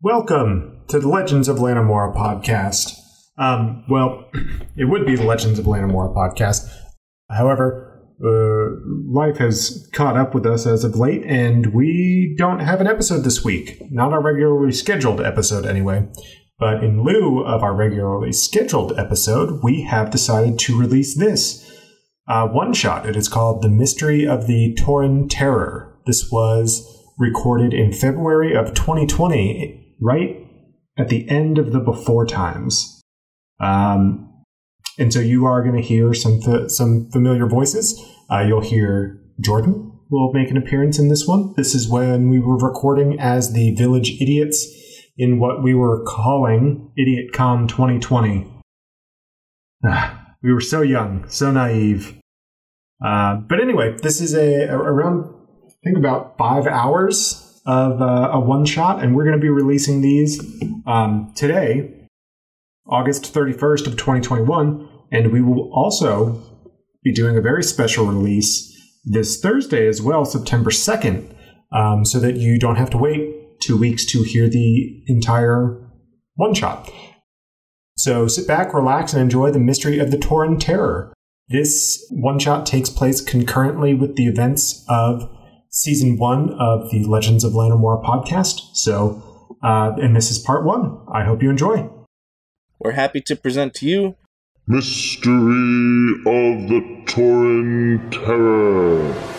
Welcome to the Legends of Lanimora podcast. Um, well, it would be the Legends of Lanimora podcast. However, uh, life has caught up with us as of late, and we don't have an episode this week. Not our regularly scheduled episode, anyway. But in lieu of our regularly scheduled episode, we have decided to release this uh, one shot. It is called The Mystery of the Tooran Terror. This was recorded in February of 2020 right at the end of the before times. Um, and so you are going to hear some some familiar voices. Uh, you'll hear Jordan will make an appearance in this one. This is when we were recording as the Village Idiots in what we were calling Idiot Con 2020. Ah, we were so young, so naive. Uh, but anyway, this is a, a around I think about five hours of uh, a one shot, and we're going to be releasing these um, today, August 31st of 2021, and we will also be doing a very special release this Thursday as well, September 2nd, um, so that you don't have to wait two weeks to hear the entire one shot. So sit back, relax, and enjoy the mystery of the Tooran Terror. This one shot takes place concurrently with the events of season one of the Legends of Lanimora podcast. So, uh, and this is part one. I hope you enjoy. We're happy to present to you Mystery of the Tooran Terror.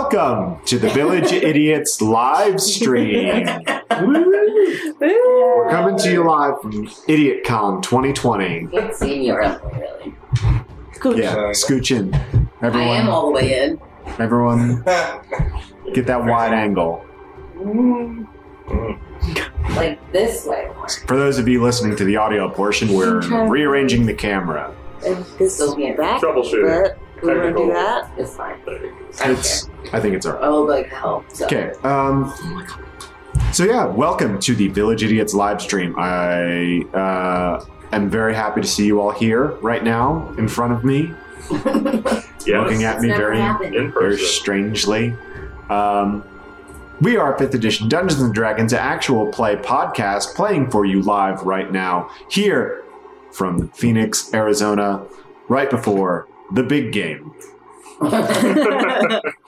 Welcome to the Village Idiots live stream. We're coming to you live from IdiotCon 2020. Good seeing you around, really. Yeah, scooch in. I Everyone, am all the way in. everyone, get that wide angle. Like this way. For those of you listening to the audio portion, we're rearranging the camera. And this Still is can't back, Troubleshooting. but we want to do that. It's fine. I don't It's, care. I think it's alright. I will like help. So. Okay. Um, so yeah, welcome to the Village Idiots live stream. I uh, am very happy to see you all here right now in front of me, looking at It's me never very, happened. In very person. strangely. Um, we are Fifth Edition Dungeons and Dragons actual play podcast, playing for you live right now here from Phoenix, Arizona, right before the big game.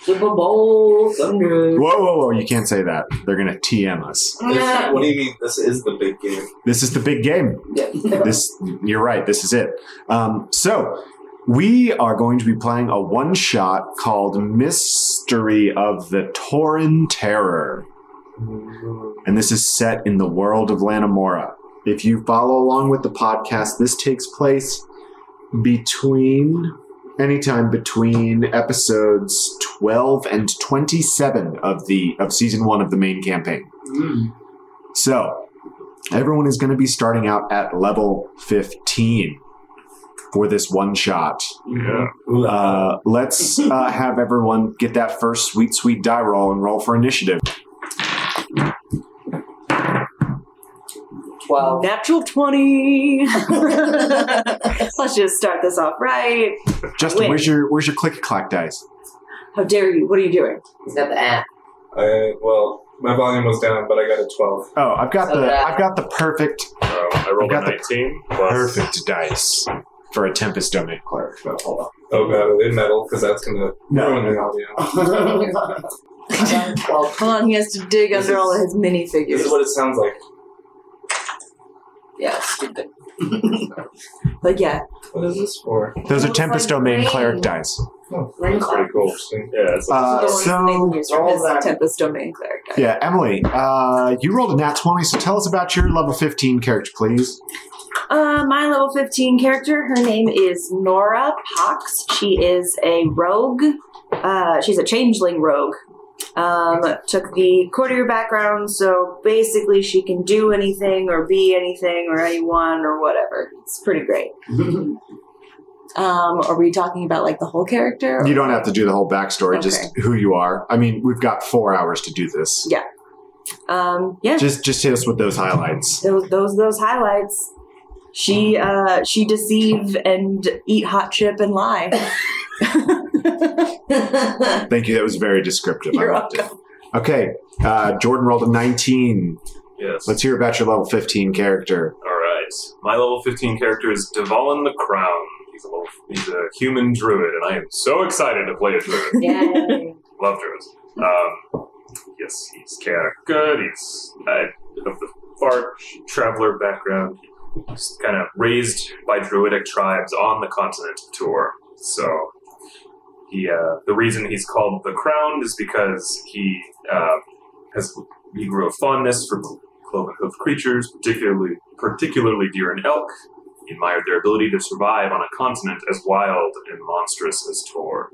Super Bowl Sunday. Whoa, whoa, whoa! You can't say that. They're gonna TM us. This- what do you mean? This is the big game. This is the big game. Yeah. this you're right this is it um, so we are going to be playing a one shot called mystery of the Tooran terror and this is set in the world of lanimora if you follow along with the podcast this takes place between anytime between episodes 12 and 27 of the of season one of the main campaign so everyone is going to be starting out at level 15 for this one shot. Yeah. Uh, let's uh, have everyone get that first sweet, sweet die roll and roll for initiative. Twelve. Natural 20. Let's just start this off right. Justin, Win. where's your where's your click clack dice? How dare you? What are you doing? He's got the app. I well, my volume was down, but I got a twelve. Oh, I've got So the that- I've got the perfect Oh, I rolled a got the 19 plus. perfect dice for a Tempest Domain cleric. Oh, hold on. Oh god, in metal because that's gonna No, ruin no, the no. audio. Hold on, he has to dig This under all of is- his This minifigures. is what it sounds like. Yeah, stupid. But yeah, What is this for? Those are Looks Tempest like Domain rain. cleric dice. Oh, that's pretty cloud. cool. Yeah, it's Uh, so- Nathan used all his that- Tempest Domain cleric guy. Yeah, Emily, uh, you rolled a nat 20, so tell us about your level 15 character, please. Uh, my level 15 character, her name is Nora Pox. She is a rogue. Uh, she's a changeling rogue. Um, took the courtier background, so basically she can do anything or be anything or anyone or whatever. It's pretty great. Um, are we talking about like the whole character? You don't have to do the whole backstory, just who you are. I mean, we've got four hours to do this. Yeah. Um, yeah. Just just hit us with those highlights. those those those highlights. She uh she deceive and eat hot chip and lie. Thank you. That was very descriptive. You're I loved it. Okay. Uh, Jordan rolled a 19. Yes. Let's hear about your level 15 character. All right. My level 15 character is Dvalin the Crown. He's a little, he's a human druid, and I am so excited to play a druid. Yay. Love druids. Um, yes, he's chaotic good. He's uh, of the far traveler background. He's kind of raised by druidic tribes on the continent of Tor. So he, uh, the reason he's called the Crowned is because he uh, has he grew a fondness for cloven hoofed creatures, particularly particularly deer and elk. He admired their ability to survive on a continent as wild and monstrous as Tor.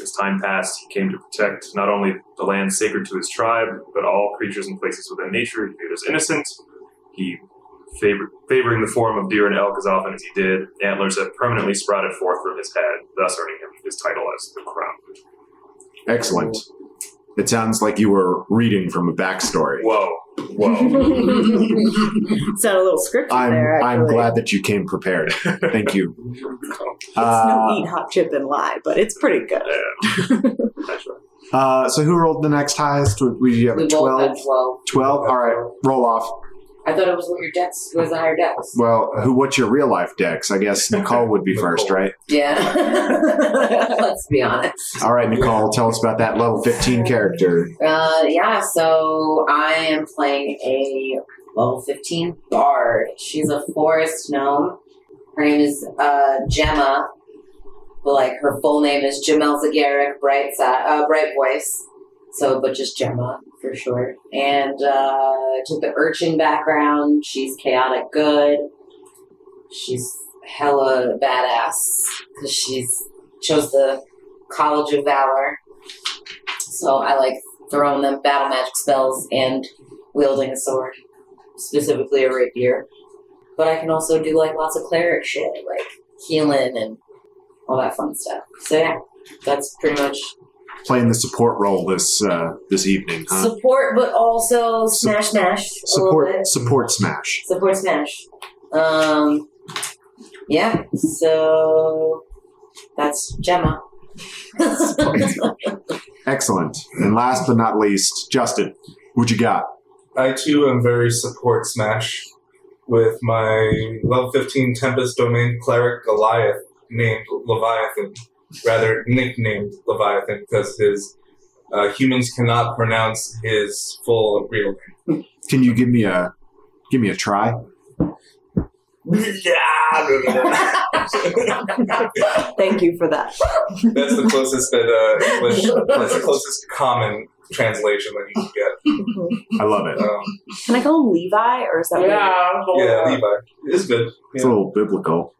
As time passed, he came to protect not only the land sacred to his tribe, but all creatures and places within nature he viewed as innocent. He favored, favoring the form of deer and elk as often as he did, antlers that permanently sprouted forth from his head, thus earning him his title as the Crown. Excellent. It sounds like you were reading from a backstory. Whoa, whoa. Sound a little scripted I'm there. I'm glad that you came prepared. Thank you. It's Uh, no eat hot chip and lie, but it's pretty good. Yeah. Uh, so who rolled the next highest? We have we a both 12. 12. 12? All right, roll off. I thought it was what your dex who has the higher dex. Well, who? What's your real life dex? I guess Nicole would be first, right? Yeah. Let's be honest. All right, Nicole, tell us about that level 15 character. Uh, yeah, so I am playing a level 15 bard. She's a forest gnome. Her name is uh, Gemma. But, like, her full name is Jamel Zagaric, bright, uh, bright voice. So, but just Gemma for short. And uh, took the urchin background. She's chaotic good. She's hella badass because she's chose the College of Valor. So I like throwing them battle magic spells and wielding a sword, specifically a rapier. But I can also do like lots of cleric shit, like healing and all that fun stuff. So yeah, that's pretty much Playing the support role this uh, this evening, huh? support, but also smash smash Support support smash. Support smash. Um, yeah. So that's Gemma. Excellent. And last but not least, Justin, what you got? I too am very support smash with my level 15 Tempest Domain Cleric Goliath named Leviathan, rather nicknamed Leviathan because his uh, humans cannot pronounce his full real name. Can you give me a give me a try? Thank you for that. That's the closest that uh, English. That's the closest common translation that you can get. I love it. Um, Can I call him Levi or is that weird? yeah, Levi is good. It's Yeah. a little biblical.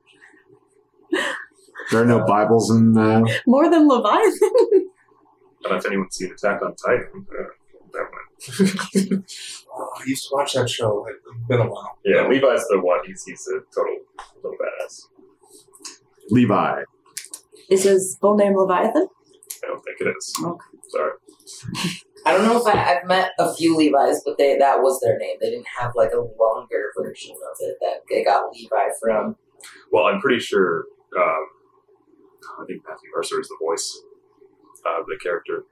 There are no Bibles in. Uh, more than Leviathan? I don't know if anyone's seen Attack on Titan. Uh, that one. Oh, I used to watch that show. It's been a while. Yeah, Levi's the one. He's, he's a total little badass. Levi. Is his full name Leviathan? I don't think it is. Okay. Sorry. I don't know if I, I've met a few Levi's, but they that was their name. They didn't have like a longer version of it that they got Levi from. Well, I'm pretty sure. Um, I think Matthew Mercer is the voice of the character.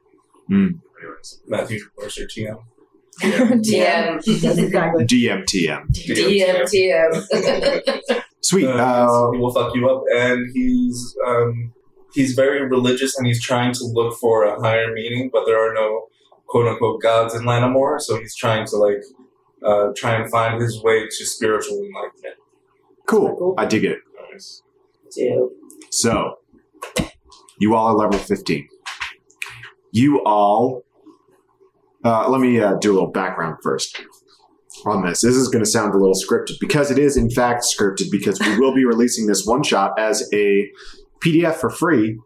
Hmm. Anyways, Matthew Mercer TM. TM. Yes, exactly. DMTM. TM. Sweet. Uh, Uh, he will fuck you up, and he's um, he's very religious, and he's trying to look for a higher meaning, but there are no quote unquote gods in Lanimora, so he's trying to like uh, try and find his way to spiritual enlightenment. cool. I dig it. nice. Dude. So, you all are level 15. You all. Uh, let me uh, do a little background first on this. This is going to sound a little scripted because it is, in fact, scripted because we will be releasing this one shot as a PDF for free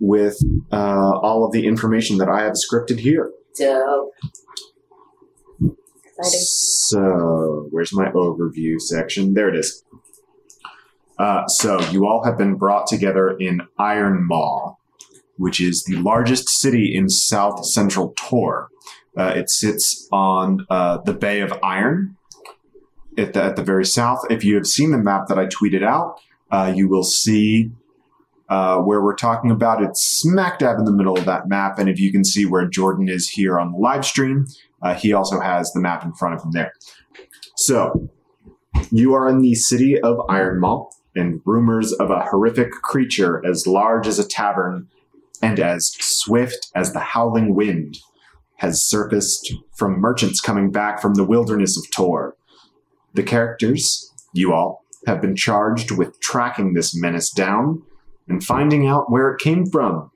with uh, all of the information that I have scripted here. Dope. Exciting. So, where's my overview section? There it is. Uh, so you all have been brought together in Iron Maw, which is the largest city in South Central Tor. Uh, it sits on uh, the Bay of Iron at the, at the very south. If you have seen the map that I tweeted out, uh, you will see uh, where we're talking about. It's smack dab in the middle of that map. And if you can see where Jordan is here on the live stream, uh, he also has the map in front of him there. So you are in the city of Ironmaw, and rumors of a horrific creature as large as a tavern and as swift as the howling wind has surfaced from merchants coming back from the wilderness of Tor. The characters, you all, have been charged with tracking this menace down and finding out where it came from.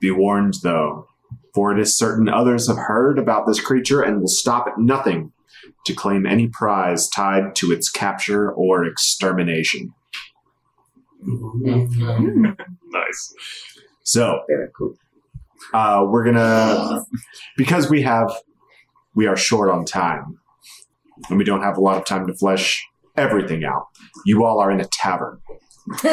Be warned, though, for it is certain others have heard about this creature and will stop at nothing to claim any prize tied to its capture or extermination. Nice. So, Very cool. uh, we're gonna because we have we are short on time and we don't have a lot of time to flesh everything out. You all are in a tavern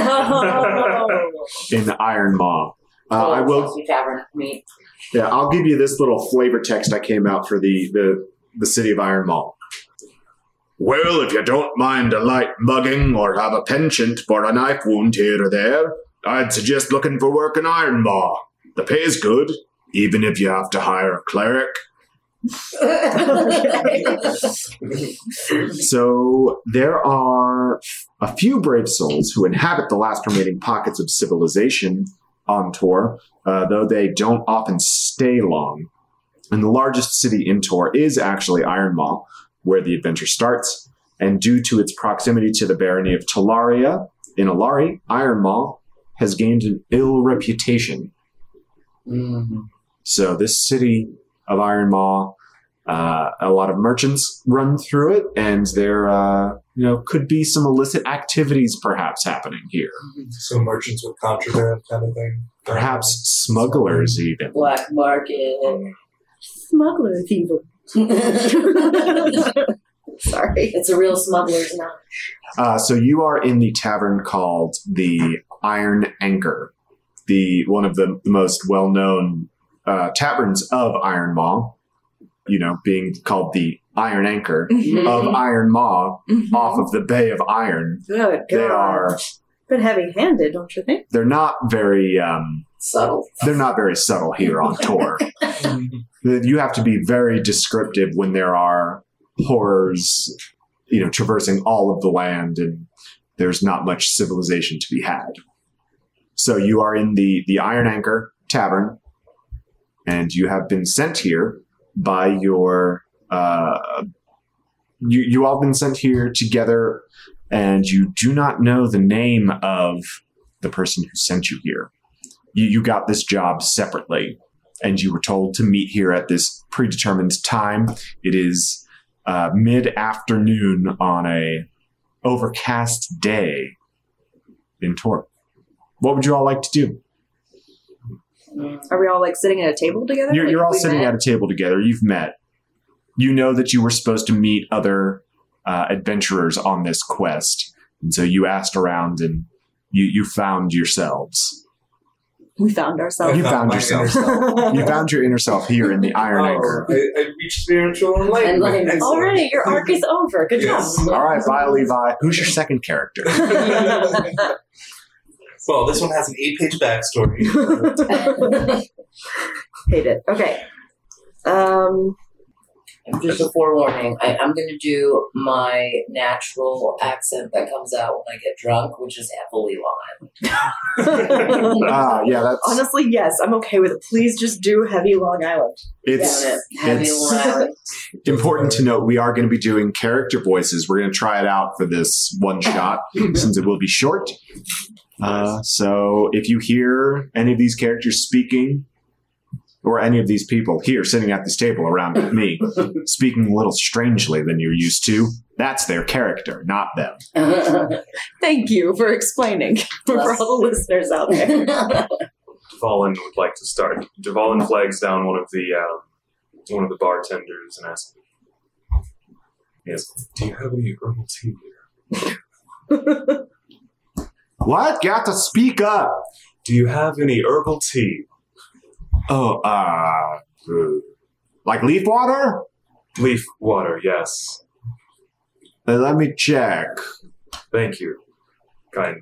in the Iron Maw. Uh, I will Tavern meet. Yeah, I'll give you this little flavor text I came out for the the, the city of Iron Maw. Well, if you don't mind a light mugging or have a penchant for a knife wound here or there, I'd suggest looking for work in Iron Maw. The pay's good, even if you have to hire a cleric. So there are a few brave souls who inhabit the last remaining pockets of civilization on Tor, uh, though they don't often stay long. And the largest city in Tor is actually Ironmaw, where the adventure starts. And due to its proximity to the barony of Talaria in Alari, Ironmaw has gained an ill reputation. So this city of Iron Maw, uh, a lot of merchants run through it, and there, uh, you know, could be some illicit activities perhaps happening here. So merchants with contraband kind of thing. Perhaps smugglers even. Black market. Smuggler evil. Sorry. It's a real smuggler's knot. Uh, so you are in the tavern called the Iron Anchor, the one of the, the most well-known uh, taverns of Iron Maw. You know, being called the Iron Anchor of Iron Maw, Mhm. off of the Bay of Iron. Good God. They are. Bit heavy-handed, don't you think? They're not very. Um, Subtle. they're not very subtle here on Tor. you have to be very descriptive when there are horrors, you know, traversing all of the land, and there's not much civilization to be had. So you are in the the Iron Anchor Tavern, and you have been sent here by your. Uh, you you all been sent here together, and you do not know the name of the person who sent you here. You you got this job separately and you were told to meet here at this predetermined time. It is uh, mid afternoon on a overcast day in Torp. What would you all like to do? Are we all like sitting at a table together? You're, Like, you're all sitting met? at a table together. You've met. You know that you were supposed to meet other uh, adventurers on this quest, and so you asked around and you you found yourselves. We found ourselves. You found my yourself. You found your inner self here in the Iron Oh, Anchor. I, I reached spiritual enlightenment. Enlightenment. Excellent. Already, your arc is over. Good Yes. job. All right, bye, Levi. Who's your second character? Well, this one has an eight-page backstory. Hate it. Okay. Um. Just a forewarning. I, I'm going to do my natural accent that comes out when I get drunk, which is heavily lime. Ah, yeah, that's Honestly, yes, I'm okay with it. Please just do heavy Long Island. it's Damn it. Heavy It's- lime. important to note we are going to be doing character voices. We're going to try it out for this one shot since it will be short. Uh, so if you hear any of these characters speaking, or any of these people here sitting at this table around me speaking a little strangely than you're used to, that's their character, not them. Thank you for explaining for all the listeners out there. Dvalin would like to start. Dvalin flags down one of the uh, one of the bartenders and asks, "Yes, do you have any herbal tea here?" What? You have to speak up. Do you have any herbal tea? Oh, uh, like leaf water? Leaf water, yes. Uh, let me check. Thank you, kind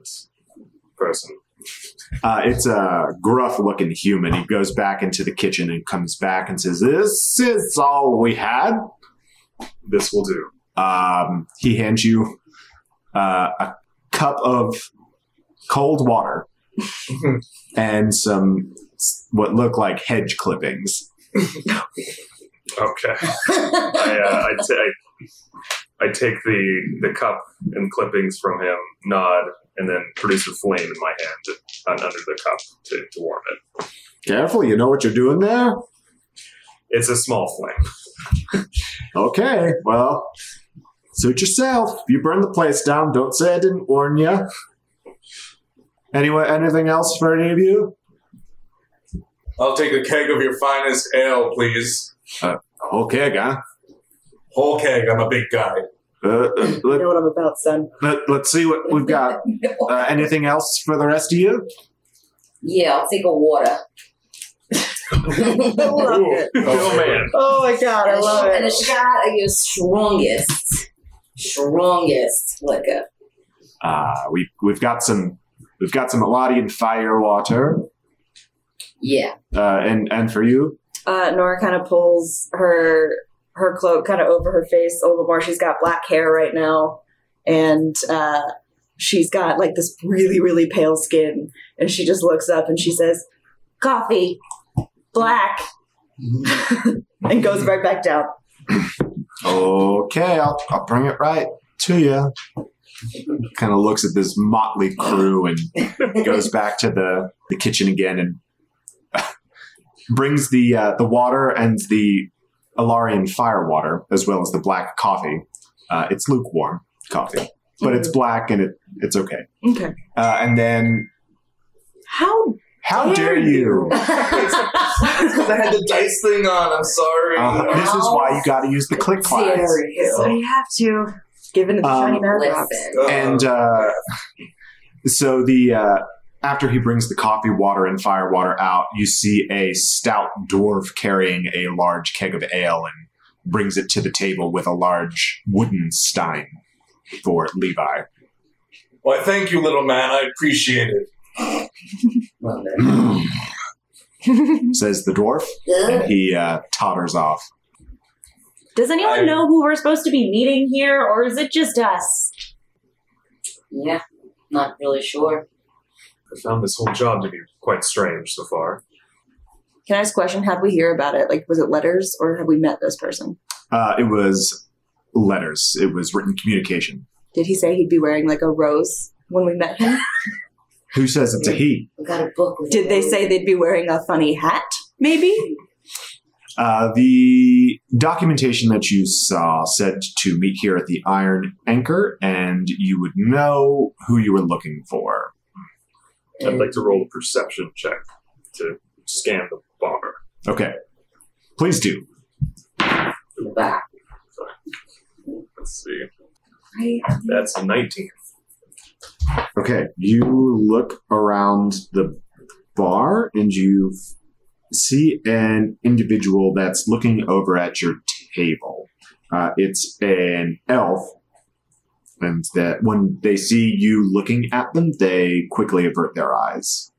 person. Uh, it's a gruff looking human. He goes back into the kitchen and comes back and says, This is all we had. This will do. Um, he hands you uh, a cup of cold water and some what look like hedge clippings. Okay. I, uh, I, ta- I, I take the the cup and clippings from him, nod, and then produce a flame in my hand un- under the cup to, to warm it. Careful, you know what you're doing there? It's a small flame. Okay, well, suit yourself. You burn the place down. Don't say I didn't warn you. Anyway, anything else for any of you? I'll take a keg of your finest ale, please. Okay, guy. Whole keg. I'm a big guy. Uh, uh, You let, know what I'm about, son. let, let's see what we've got. Uh, anything else for the rest of you? yeah, I'll take a water. Ooh, oh man. Oh my god, I and, a, love and a it. shot of your strongest, strongest liquor. Uh, we we've got some we've got some Eladian fire water. Yeah. Uh, and and for you, Uh, Nora kind of pulls her her cloak kind of over her face a little more. She's got black hair right now, and uh, she's got like this really really pale skin. And she just looks up and she says, "Coffee, black," and goes right back down. okay, I'll I'll bring it right to you. Kind of looks at this motley crew and goes back to the, the kitchen again and brings the uh, the water and the Alarian fire water as well as the black coffee. Uh, it's lukewarm coffee, but it's black and it it's okay. Okay. Uh, and then How how dare you? Because I had the dice thing on. I'm sorry. Uh, this is why you got to use the click class. Dare you. So you have to give it the Um, shiny magic box. And uh, so the uh, after he brings the coffee water and fire water out, you see a stout dwarf carrying a large keg of ale and brings it to the table with a large wooden stein for Levi. Why, thank you, little man. I appreciate it. Says the dwarf, and he uh, totters off. Does anyone I- know who we're supposed to be meeting here, or is it just us? Yeah, not really sure. I found this whole job to be quite strange so far. Can I ask a question? How did we hear about it? Like, was it letters, or have we met this person? Uh, it was letters. It was written communication. Did he say he'd be wearing like a rose when we met him? Who says it's a he? We got a book. With Did they say they'd be wearing a funny hat? Maybe. Uh, the documentation that you saw said to meet here at the Iron Anchor, and you would know who you were looking for. I'd like to roll a perception check to scan the bar. Okay, please do. in the back? Let's see. That's a 19. Okay, you look around the bar and you see an individual that's looking over at your table. Uh, it's an elf, and that when they see you looking at them, they quickly avert their eyes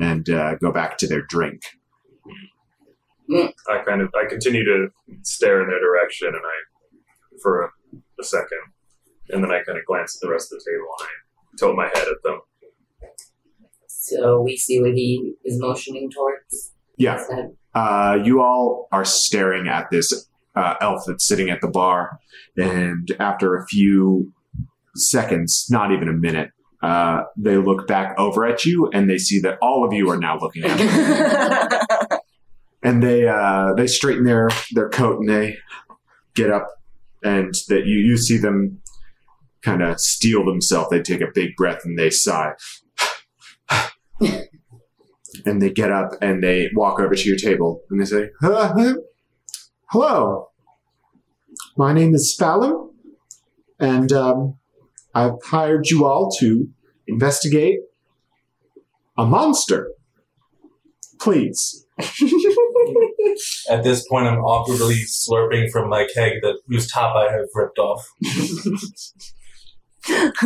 and uh, go back to their drink. I kind of I continue to stare in their direction, and I for a, a second, and then I kind of glance at the rest of the table and I tilt my head at them. So we see what he is motioning towards. Yeah, uh, you all are staring at this uh, elf that's sitting at the bar, and after a few seconds, not even a minute, uh, they look back over at you and they see that all of you are now looking at them. and they uh, they straighten their their coat and they get up, and that you you see them kind of steel themselves. They take a big breath and they sigh. and they get up and they walk over to your table and they say, "Uh, uh, "Hello, my name is Fallon, and um, I've hired you all to investigate a monster. Please. At this point, I'm awkwardly slurping from my keg that whose top I have ripped off.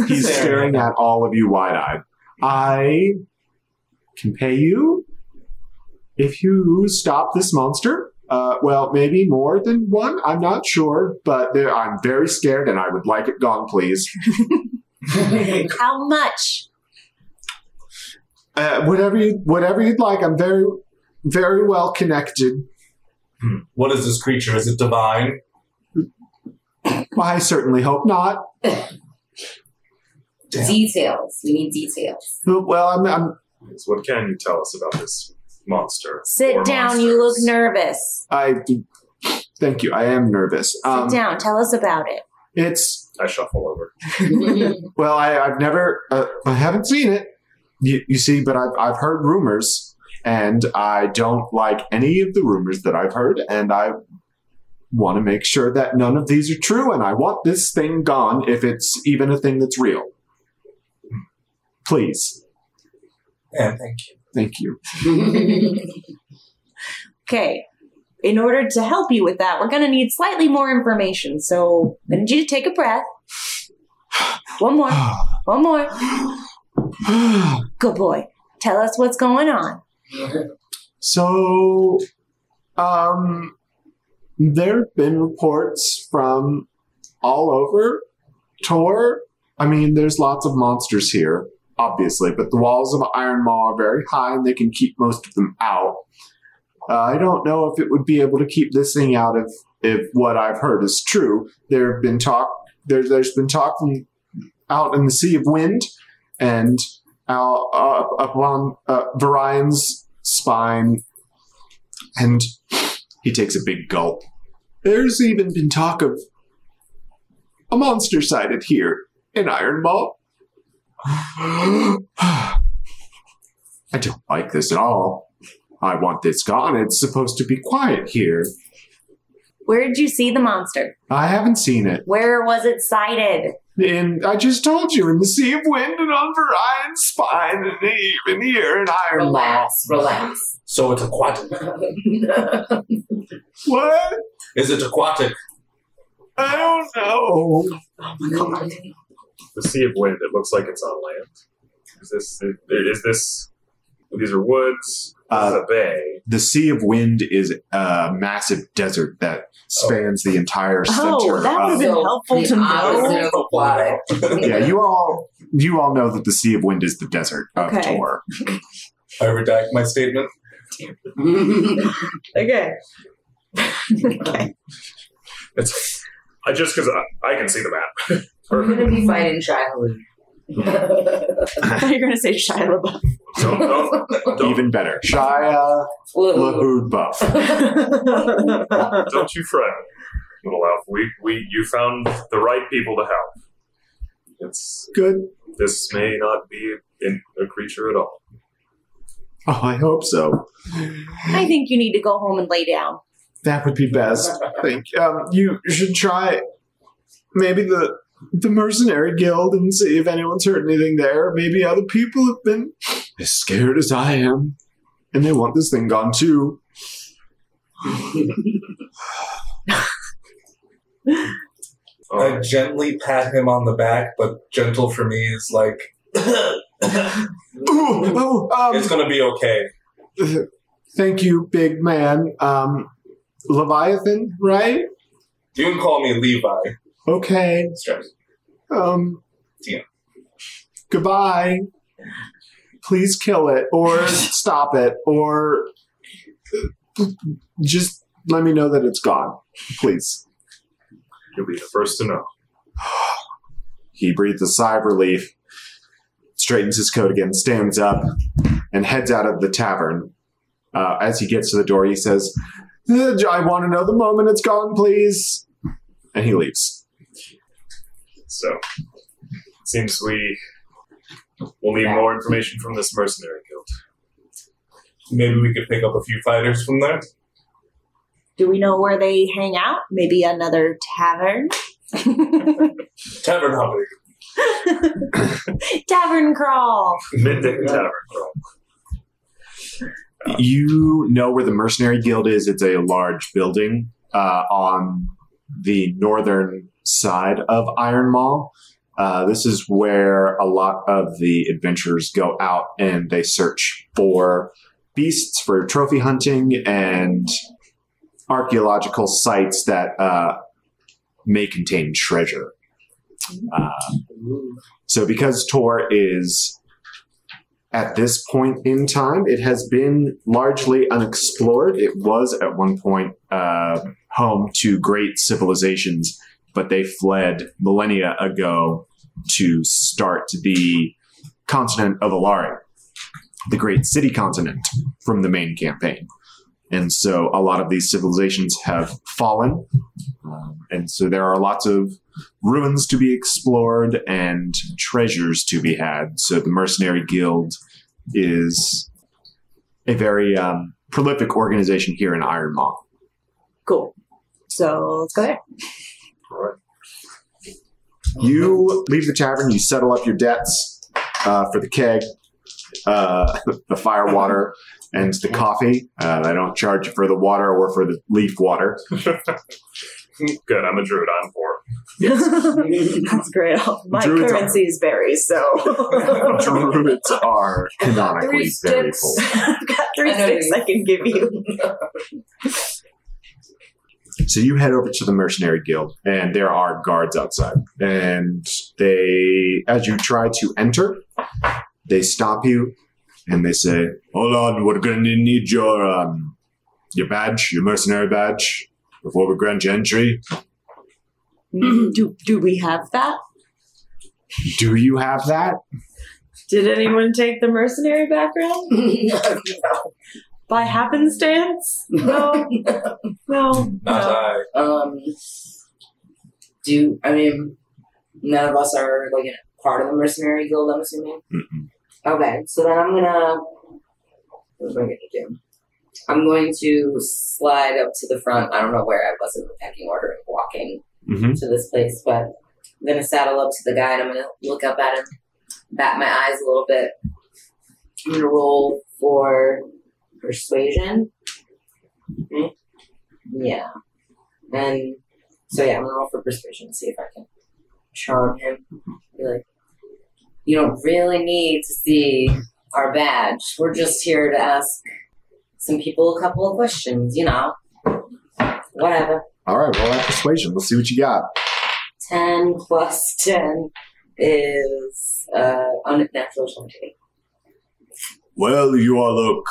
He's staring at all of you wide eyed. I can pay you if you stop this monster. Uh, well, maybe more than one. I'm not sure, but there, I'm very scared, and I would like it gone, please. How much? Uh, whatever you, whatever you'd like. I'm very, very well connected. What is this creature? Is it divine? I certainly hope not. Details. We need details. Well, I'm, I'm what can you tell us about this monster? Sit or down. You look nervous. I. Thank you. I am nervous. Um, Sit down. Tell us about it. It's I shuffle over. Well, I, I've never, uh, I haven't seen it. You, you see, but I've, I've heard rumors, and I don't like any of the rumors that I've heard, and I want to make sure that none of these are true, and I want this thing gone if it's even a thing that's real. Please. And thank you. Thank you. Okay. In order to help you with that, we're going to need slightly more information. So I need you to take a breath. One more. One more. Good boy. Tell us what's going on. So, um, there have been reports from all over Tor. I mean, there's lots of monsters here, obviously, but the walls of Iron Maw are very high and they can keep most of them out. Uh, I don't know if it would be able to keep this thing out if, if what I've heard is true. There have been talk, there, there's been talk from out in the Sea of Wind and out, up, up uh, Varion's spine and he takes a big gulp. There's even been talk of a monster sighted here in Iron Maw. I don't like this at all. I want this gone. It's supposed to be quiet here. Where did you see the monster? I haven't seen it. Where was it sighted? And I just told you, in the Sea of Wind and on Varion's spine, and even here in Iron Maw. relax, relax. So it's aquatic. What? Is it aquatic? I don't know. Oh The Sea of Wind. It looks like it's on land. Is this? Is this? These are woods. This is Uh, a bay. The Sea of Wind is a massive desert that spans the entire center. Oh, that of- would've been helpful the to know. opposite yeah, you all you all know that the Sea of Wind is the desert of Okay. Tor. I redact my statement. Okay. okay. It's I just because I, I can see the map. We're gonna be fighting Shiloh. I thought you were going to say Shia LaBeouf. Don't, don't, don't, Even better, Shia LaHood Buff. don't you fret, little elf. We we you found the right people to help. It's Good. this may not be in, a creature at all. Oh, I hope so. I think you need to go home and lay down. That would be best. I think um, you should try maybe the the mercenary guild and see if anyone's heard anything there. Maybe other people have been as scared as I am, and they want this thing gone too. I gently pat him on the back, but gentle for me is like, Oh, oh, it's um, gonna be okay. thank you, big man. Um, Leviathan, right? You can call me Levi. Okay. Um, Yeah. Goodbye. Please kill it or stop it or just let me know that it's gone. Please. you'll be the first to know. He breathes a sigh of relief, straightens his coat again, stands up, and heads out of the tavern. Uh, as he gets to the door, he says, "Uh, I want to know the moment it's gone, please. And he leaves. So it seems we will need more information from this mercenary guild. Maybe we could pick up a few fighters from there. Do we know where they hang out? Maybe another tavern? Tavern hopping. Tavern crawl. Midday tavern crawl. You know where the Mercenary Guild is. It's a large building uh, on the northern side of Iron Maw. Uh, this is where a lot of the adventurers go out and they search for beasts for trophy hunting and archaeological sites that uh, may contain treasure. Uh, so, because Tor is at this point in time, it has been largely unexplored. It was at one point uh, home to great civilizations, but they fled millennia ago to start the continent of Alari, the great city continent from the main campaign. And so a lot of these civilizations have fallen. Um, and so there are lots of ruins to be explored and treasures to be had. So the Mercenary Guild is a very um, prolific organization here in Iron Maw. Cool. So let's go there. You leave the tavern, you settle up your debts uh, for the keg, uh, the fire water, and the coffee. Uh, I don't charge you for the water or for the leaf water. Good, I'm a druid. I'm poor. That's great. My Druids are- currency is berries, so Druids are canonically three very sticks. full. I've got three I know sticks you- I can give you. So you head over to the Mercenary Guild, and there are guards outside. And they, as you try to enter, they stop you and they say, "Hold on, we're going to need your um, your badge, your mercenary badge, before we grant you entry. do do we have that? Do you have that? Did anyone take the mercenary background by happenstance? No, no, Not no. I. um, do I mean none of us are like a part of the mercenary guild? I'm assuming. Mm-mm. Okay, so then I'm gonna. What am I gonna do? I'm going to slide up to the front. I don't know where I was in the pecking order and walking Mm-hmm. to this place, but I'm gonna saddle up to the guy and I'm gonna look up at him, bat my eyes a little bit. I'm gonna roll for persuasion. Mhm. Yeah, and so yeah, I'm gonna roll for persuasion and see if I can charm him. Be like, you don't really need to see our badge. We're just here to ask some people a couple of questions. You know, whatever. All right, roll that persuasion. Let's see what you got. 10 plus 10 is uh, unnatural 20. Well, you all look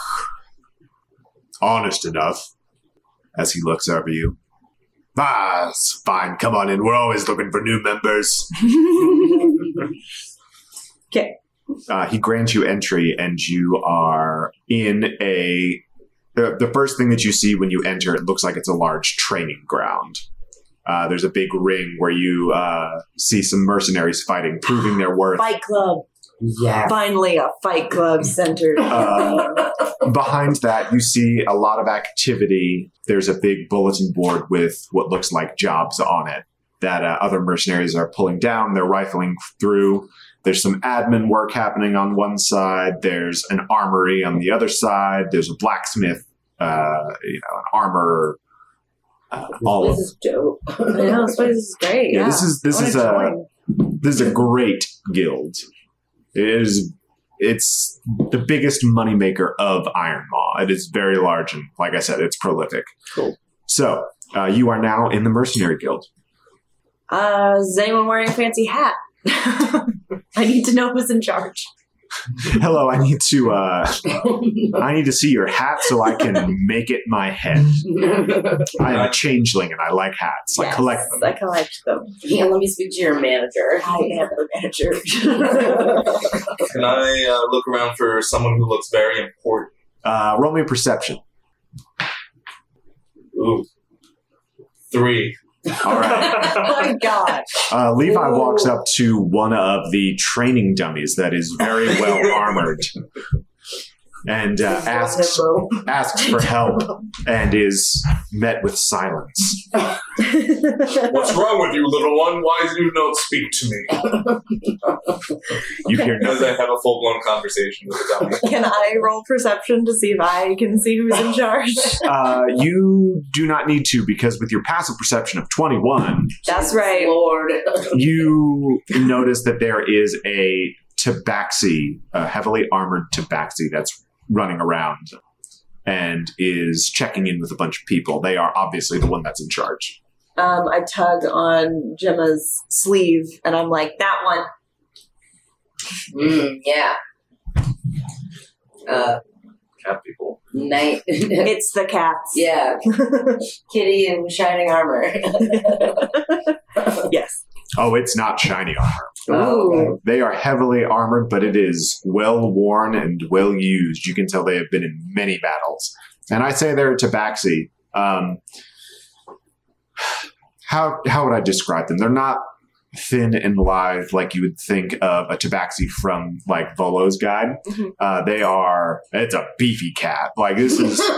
honest enough as he looks over you. Ah, it's fine. Come on in. We're always looking for new members. Okay. Uh, he grants you entry, and you are in a. The, the first thing that you see when you enter, it looks like it's a large training ground. Uh, there's a big ring where you uh, see some mercenaries fighting, proving their worth. Fight club. Yeah. Finally, a fight club centered. Uh, behind that, you see a lot of activity. There's a big bulletin board with what looks like jobs on it that uh, other mercenaries are pulling down. They're rifling through. There's some admin work happening on one side. There's an armory on the other side. There's a blacksmith, uh, you know, an armor. Uh, all This of is dope. Know this place is great. yeah, Yeah, this is this is a join. this is a great guild. It is it's the biggest moneymaker of Iron Maw. It is very large and like I said, it's prolific. Cool. So uh, you are now in the Mercenary Guild. Uh, is anyone wearing a fancy hat? I need to know who's in charge. Hello, I need to uh, I need to see your hat so I can make it my head. I am a changeling and I like hats. I collect them. I collect them. yeah, let me speak to your manager. I am the manager. Can I uh, look around for someone who looks very important? Uh, roll me a perception. Ooh. Three. All right. my god. Uh, Levi walks up to one of the training dummies that is very well armored. And uh, asks asks for help and is met with silence. What's wrong with you, little one? Why do you not speak to me? You hear As nothing. I have a full blown conversation with the dummy. Can I roll perception to see if I can see who's in charge? Uh, you do not need to because with your passive perception of twenty one, That's right. Lord. you notice that there is a tabaxi, a heavily armored tabaxi that's running around and is checking in with a bunch of people. They are obviously the one that's in charge. Um, I tug on Gemma's sleeve and I'm like, that one. Mm, yeah. Uh, Cat people. night. It's the cats. yeah. Kitty in shining armor. Yes. Oh, it's not shiny armor. Oh, They are heavily armored, but it is well worn and well used. You can tell they have been in many battles. And I say they're a tabaxi. Um, how how would I describe them? They're not thin and lithe like you would think of a tabaxi from like Volo's guide. Mhm. Uh, they are. It's a beefy cat. Like this is.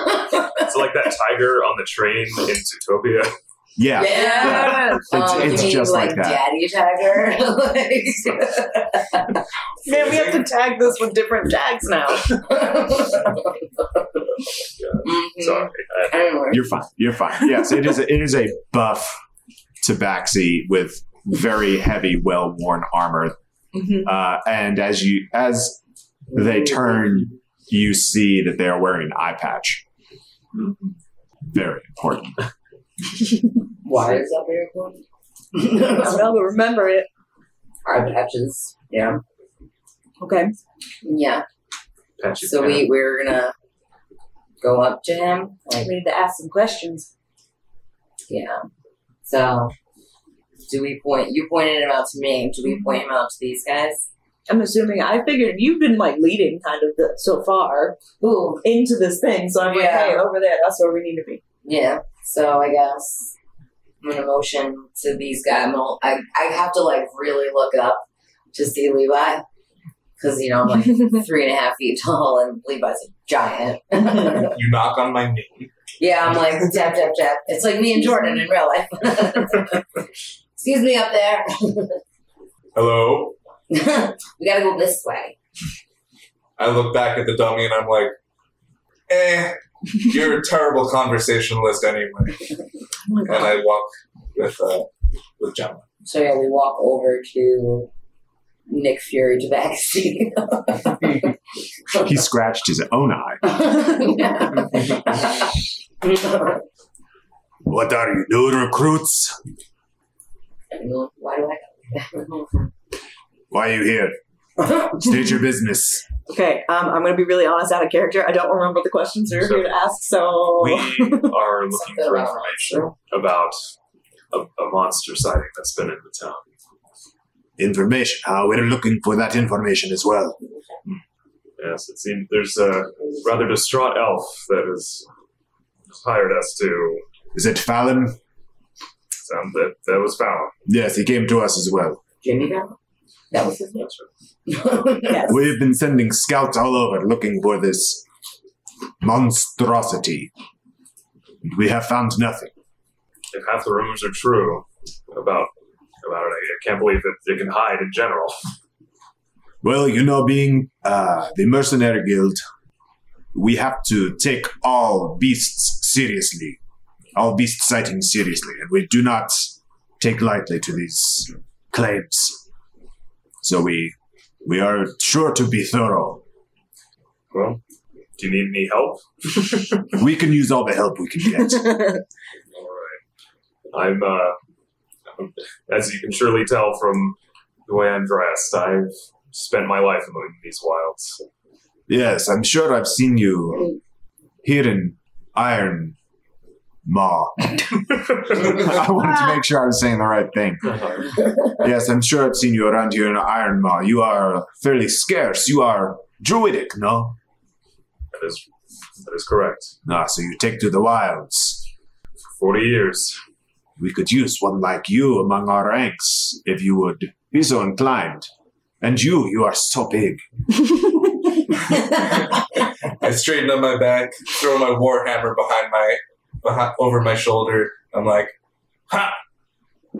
It's like that tiger on the train in Zootopia. Yeah. Yeah. It's, Um, it's you just like, that. Daddy Tiger. Like- Man, we have to tag this with different tags now. Mhm. Sorry. I, You're fine. You're fine. Yes, it is. A, it is a buff tabaxi with very heavy, well worn armor. Mhm. Uh, and as you as they turn, you see that they are wearing an eye patch. Very important. Why is that very important? I don't know, but remember it. Eye patches. Yeah. Okay. Yeah. patchy So cat. we we're gonna go up to him. Like, We need to ask some questions. yeah. So do we point? You pointed him out to me. Do we mm-hmm. point him out to these guys? I'm assuming I figured you've been like leading kind of the, so far Ooh. into this thing. So I'm like, hey, over there, that's where we need to be. Yeah. So I guess I'm gonna motion to these guys. I'm I I have to like really look up to see Levi because you know I'm like three and a half feet tall and Levi's a giant. You knock on my knee. yeah, I'm like tap tap tap. It's like me and Jordan in real life. Excuse me up there. Hello? we gotta go this way. I look back at the dummy and I'm like, eh, you're a terrible conversationalist anyway. Oh And. I walk with uh, with Gemma. So yeah, we walk over to Nick Fury Tabaxi. He scratched his own eye. What are you doing, recruits? Why do I? Why are you here? State your business. Okay, um, I'm going to be really honest out of character. I don't remember the questions we were So- here to ask, so. We are looking for about information about a, a monster sighting that's been in the town. Information. Uh, we're looking for that information as well. Yes, it seems there's a rather distraught elf that has hired us to. Is it Fallon? Um, that that was found. Yes, he came to us as well. Jimmy Brown? That was his name. yes. We've been sending scouts all over looking for this monstrosity. We have found nothing. If half the rumors are true about about it, I can't believe that it can hide in general. Well, you know, being uh, the mercenary guild, we have to take all beasts seriously, all beast sightings seriously, and we do not take lightly to these claims. So we we are sure to be thorough. Well, do you need any help? We can use all the help we can get. All right. I'm, uh, as you can surely tell from the way I'm dressed, I've spent my life among these wilds. yes, I'm sure I've seen you here in Iron Maw. I wanted to make sure I was saying the right thing. Yes, I'm sure I've seen you around here in Iron Maw. You are fairly scarce. You are druidic, no? That is, that is correct. Ah, so you take to the wilds. For Forty years. We could use one like you among our ranks, if you would be so inclined. And you, you are so big. I straighten up my back, throw my war hammer behind my behind, over my shoulder. I'm like, ha!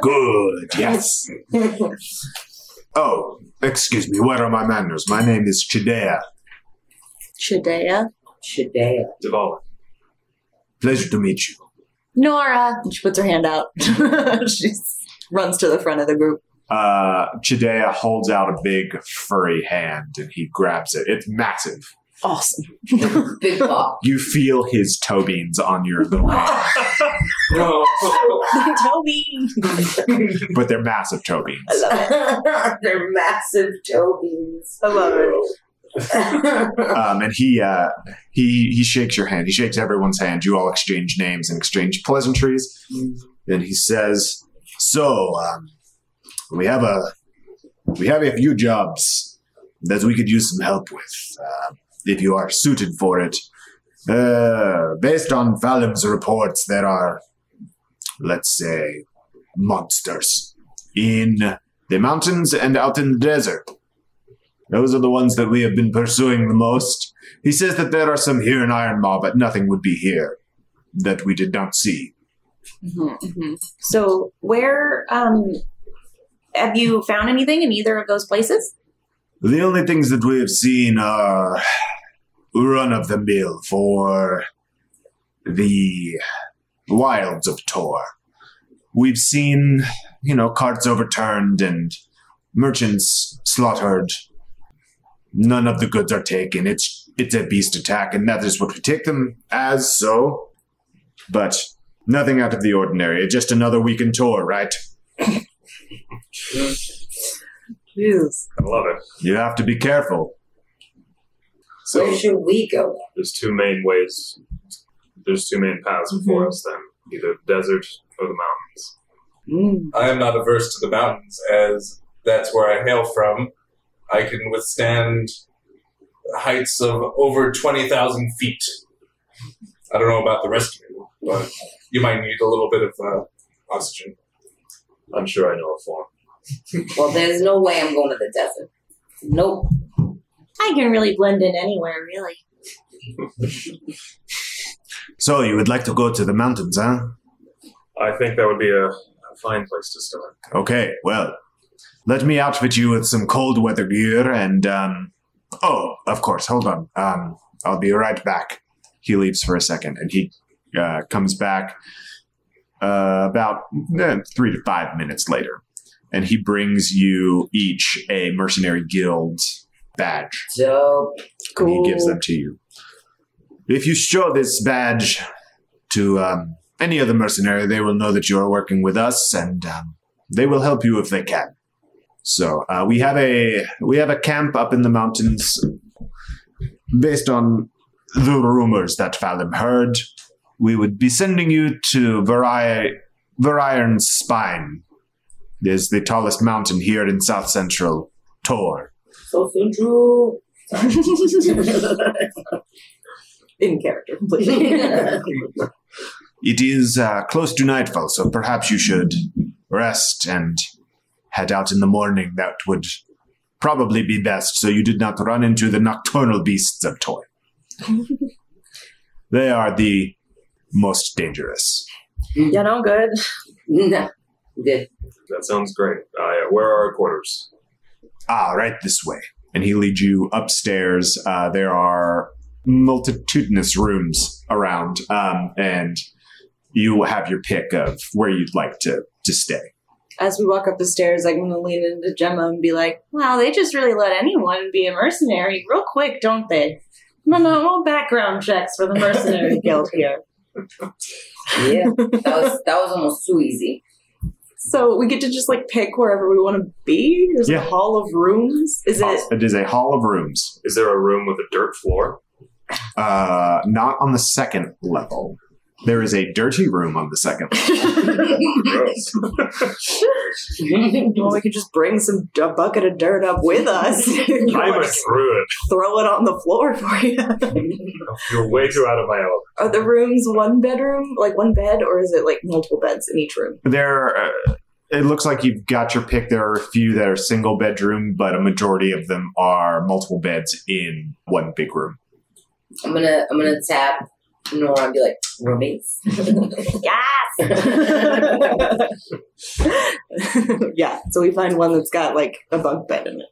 Good, yes. Oh, excuse me, where are my manners? My name is Chidea. Shadea. Shadea. Devala. Pleasure to meet you. Nora. And she puts her hand out. she runs to the front of the group. Uh, Chidea holds out a big furry hand and he grabs it. It's massive. Awesome. Big paw. You feel his toe beans on your little hand, No. Toby. but they're massive toe beans. I love it. They're massive toe beans. I love it. Um, and he uh, he he shakes your hand. He shakes everyone's hand. You all exchange names and exchange pleasantries. Then he says, "So um, we have a we have a few jobs that we could use some help with. Uh, if you are suited for it, uh, based on Falim's reports, there are, let's say, monsters in the mountains and out in the desert." Those are the ones that we have been pursuing the most. He says that there are some here in Iron Maw, but nothing would be here that we did not see. Mm-hmm, So, where um, have you found anything in either of those places? The only things that we have seen are run of the mill for the wilds of Tor. We've seen, you know, carts overturned and merchants slaughtered. None of the goods are taken. It's it's a beast attack, and that is what we take them as. So, but nothing out of the ordinary. Just another week in Tor, right? Yes. I love it. You have to be careful. So Where should we go? there's two main ways. There's two main paths before us then. Either desert or the mountains. Mm. I am not averse to the mountains, as that's where I hail from. I can withstand heights of over 20,000 feet. I don't know about the rest of you, but you might need a little bit of uh, oxygen. I'm sure I know a form. Well, there's no way I'm going to the desert. Nope. I can really blend in anywhere, really. So you would like to go to the mountains, huh? I think that would be a, a fine place to start. Okay, well, let me outfit you with some cold weather gear and, um, oh, of course, hold on. Um, I'll be right back. He leaves for a second and he uh, comes back uh, about eh, three to five minutes later. And he brings you each a mercenary guild badge. Dope. and he gives them to you. If you show this badge to um, any other mercenary, they will know that you are working with us, and um, they will help you if they can. So uh, we have a we have a camp up in the mountains, based on the rumors that Falim heard. We would be sending you to Vari- Variron's Spine. It is the tallest mountain here in South Central Tor. So central. In character, completely. It is uh, close to nightfall, so perhaps you should rest and head out in the morning. That would probably be best, so you did not run into the nocturnal beasts of Tor. they are the most dangerous. yeah, no, good. No. Good. That sounds great. Uh, yeah, where are our quarters? Ah, right this way. And he leads you upstairs. Uh, there are multitudinous rooms around, um, and you have your pick of where you'd like to, to stay. As we walk up the stairs, I'm going to lean into Gemma and be like, wow, they just really let anyone be a mercenary real quick, don't they? No, no, no background checks for the mercenary guild here. Yeah. That was that was almost too easy. So we get to just like pick wherever we want to be. There's Yeah. a hall of rooms. Is it? It is a hall of rooms. Is there a room with a dirt floor? Uh, not on the second level. There is a dirty room on the second. Gross. well, we could just bring some a bucket of dirt up with us. I'm a druid. Throw it on the floor for you. You're way too out of my element. Are the rooms one bedroom, like one bed, or is it like multiple beds in each room? There, uh, it looks like you've got your pick. There are a few that are single bedroom, but a majority of them are multiple beds in one big room. I'm gonna I'm gonna tap Nora and be like, roommates. Yes! yeah, so we find one that's got like a bunk bed in it.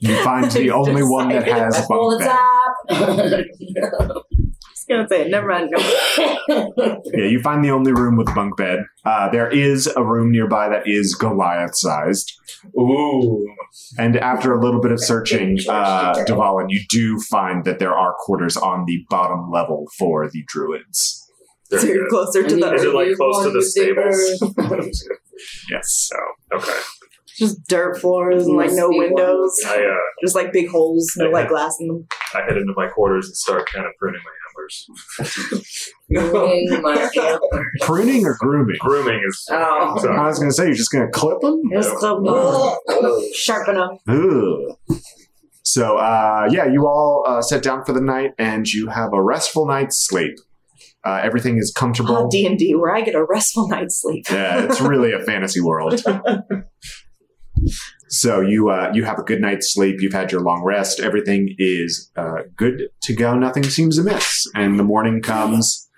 You find the only one that has a Pull bunk the bed. Top. I was gonna say, it. never mind. No. Yeah, you find the only room with a bunk bed. Uh, there is a room nearby that is Goliath sized. Ooh. And after a little bit of searching, uh, Dvalin, you do find that there are quarters on the bottom level for the druids. Very So you're good. closer to the Is it like close to the stables? Yes. oh, okay. just dirt floors and like no windows, I uh, just like big holes, no like glass in them. I head into my quarters and start kind of pruning my embers. Doing my hammer. Pruning or grooming? Grooming is. Oh. so- I was going to say, you're just going to clip them? Just club Oh. sharpen them. Ugh. So, uh, yeah, you all uh, sit down for the night and you have a restful night's sleep. Uh, everything is comfortable. D and D, where I get a restful night's sleep. Yeah, it's really a fantasy world. So you uh, you have a good night's sleep. You've had your long rest. Everything is uh, good to go. Nothing seems amiss. And the morning comes,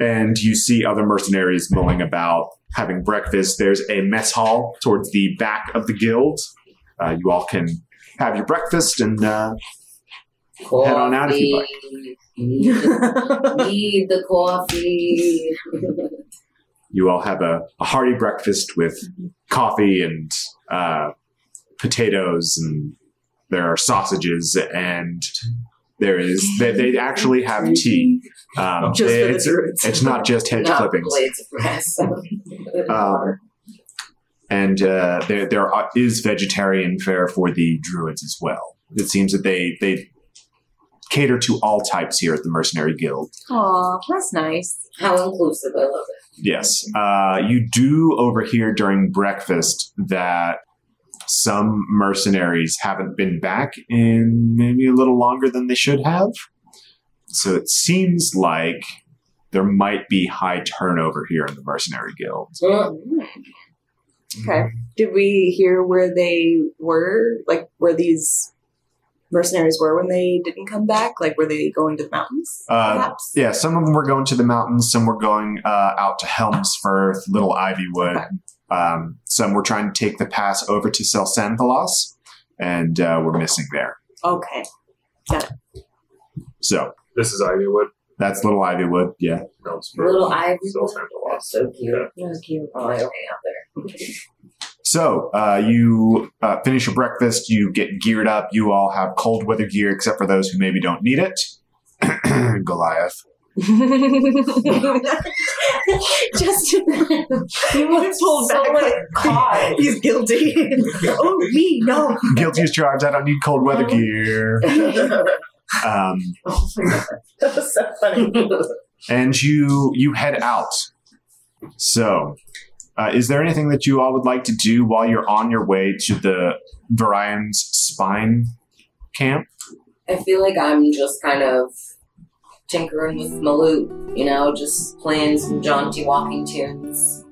and you see other mercenaries mulling about, having breakfast. There's a mess hall towards the back of the guild. Uh, you all can have your breakfast and uh, Head on out if you'd like. Need the, need the coffee. you all have a, a hearty breakfast with coffee and uh, potatoes, and there are sausages, and there is they, they actually have tea. Um, Just for it's, it's not just hedge Not clippings, blades of grass. Um, and uh, there there are- is vegetarian fare for the druids as well. It seems that they they cater to all types here at the Mercenary Guild. Aw, that's nice. How inclusive. I love it. Yes. Uh, you do overhear during breakfast that some mercenaries haven't been back in maybe a little longer than they should have. So it seems like there might be high turnover here in the Mercenary Guild. Okay. Did we hear where they were? Like where these mercenaries were when they didn't come back? Like were they going to the mountains? Uh. Yeah, some of them were going to the mountains, some were going uh, out to Helmsfirth, Little Ivywood. Okay. Um, some were trying to take the pass over to Selsanthalos, and uh, we're missing there. Okay. So This is Ivywood. that's Little Ivywood, yeah. Little Ivy. Still sounds a. That's so cute. Yeah. That's cute. Oh, I hang out there. So uh, you uh, finish your breakfast, you get geared up. You all have cold weather gear, except for those who maybe don't need it. Goliath. Just he pulled So, back. like, caught. He's guilty. oh me, no. Guilty as charged. I don't need cold weather gear. Um, oh my god. That was so funny. and you you head out. So, uh, is there anything that you all would like to do while you're on your way to the Varian's spine camp? I feel like I'm just kind of tinkering with my you know, just playing some jaunty walking tunes.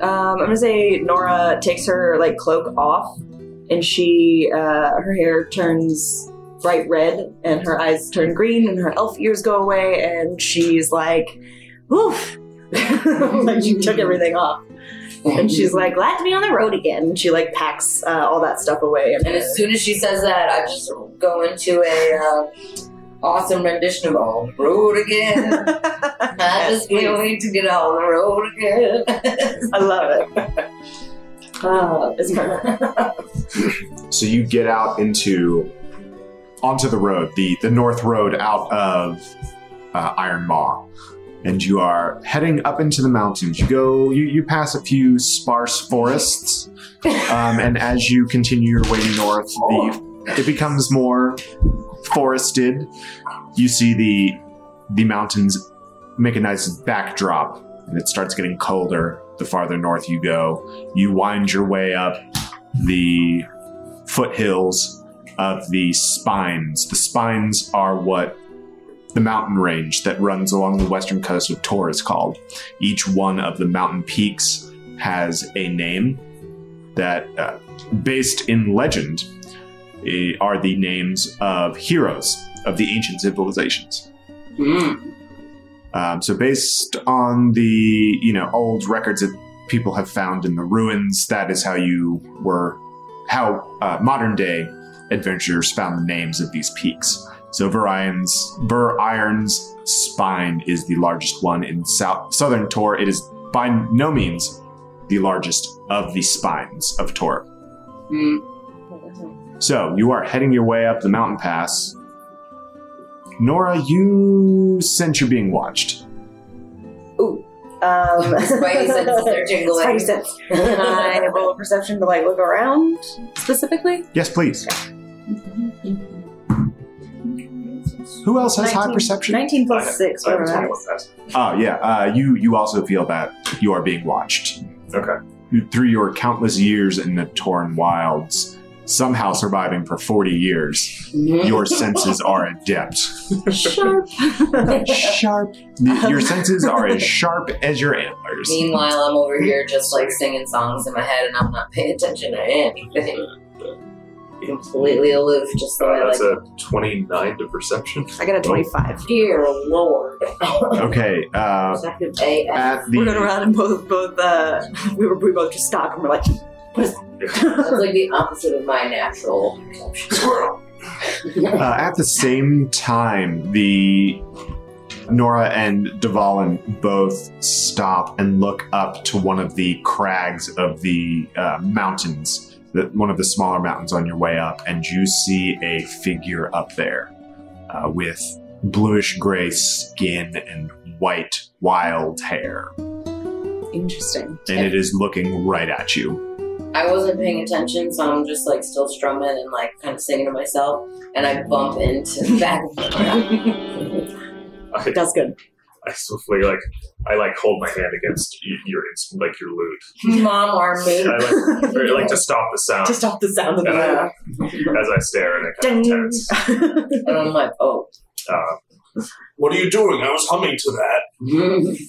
Um, I'm gonna say Nora takes her like cloak off, and she uh, her hair turns bright red, and her eyes turn green, and her elf ears go away, and she's like, "Oof!" like she took everything off, and she's like, "Glad to be on the road again." And she like packs uh, all that stuff away, and And as soon as she says that, I just go into a uh, awesome rendition of "On the Road Again." I just can't wait to get on the road again. I love it. Uh, it's perfect. So you get out into onto the road, the the north road out of uh, Iron Maw, and you are heading up into the mountains. You go, you you pass a few sparse forests, um, and as you continue your way north, the it becomes more forested. You see the the mountains make a nice backdrop, and it starts getting colder the farther north you go. You wind your way up the foothills of the spines. The spines are what the mountain range that runs along the western coast of Tor is called. Each one of the mountain peaks has a name that, uh, based in legend, are the names of heroes of the ancient civilizations. Mm. Um, so based on the you know old records that people have found in the ruins, that is how you were, how uh, modern day adventurers found the names of these peaks. So Verion's Ver Iron's spine is the largest one in south southern Tor. It is by no means the largest of the spines of Tor. Mm. So you are heading your way up the mountain pass. Nora, you sense you're being watched. Um, Spidey senses are jingling. Spidey sense. Can I roll a perception to like look around specifically? Yes, please. Who else has high perception? 19 I have- 6. I have whatever that 21 is. pass. Oh yeah, uh, you you also feel that you are being watched Okay. through your countless years in the torn wilds. Somehow surviving for forty years, your senses are adept. Sharp. Sharp. Your senses are as sharp as your antlers. Meanwhile, I'm over here just like singing songs in my head, and I'm not paying attention to anything. Completely aloof, just the way Uh, I that's like. a 29 to perception. I got a 25. Dear Lord. Okay. Uh, Perceptive AF. at We're going the around and both, both, uh, we were, we both just stopped and we're like, That's like the opposite of my natural perception. uh, at the same time, the Nora and Dvalin both stop and look up to one of the crags of the uh, mountains, the, one of the smaller mountains on your way up, and you see a figure up there uh, with bluish gray skin and white wild hair, interesting. and it is looking right at you. I wasn't paying attention, so I'm just like still strumming and like kind of singing to myself, and I bump into the back of the I, That's good. I swiftly like I like hold my hand against your like your lute. Mom or me. I like, or, like to stop the sound To stop the sound of and the I, as I stare and I kind of tense. And I'm like, oh. Uh, What are you doing? I was humming to that.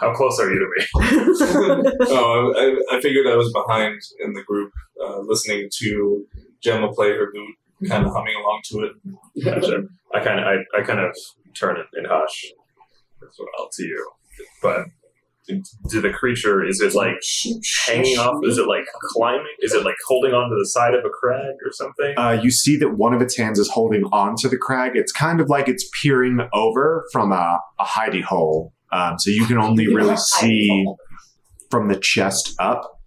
how close are you to me? oh, I, I figured I was behind in the group, uh, listening to Gemma play her lute, kind of humming along to it. Gotcha. I kind of I, I kind of turn it and hush as well to you, but. Do the creature is it like hanging off? Is it like climbing? Is it like holding onto the side of a crag or something? Uh, you see that one of its hands is holding onto the crag. It's kind of like it's peering over from a, a hidey hole. Um, so you can only really see from the chest up,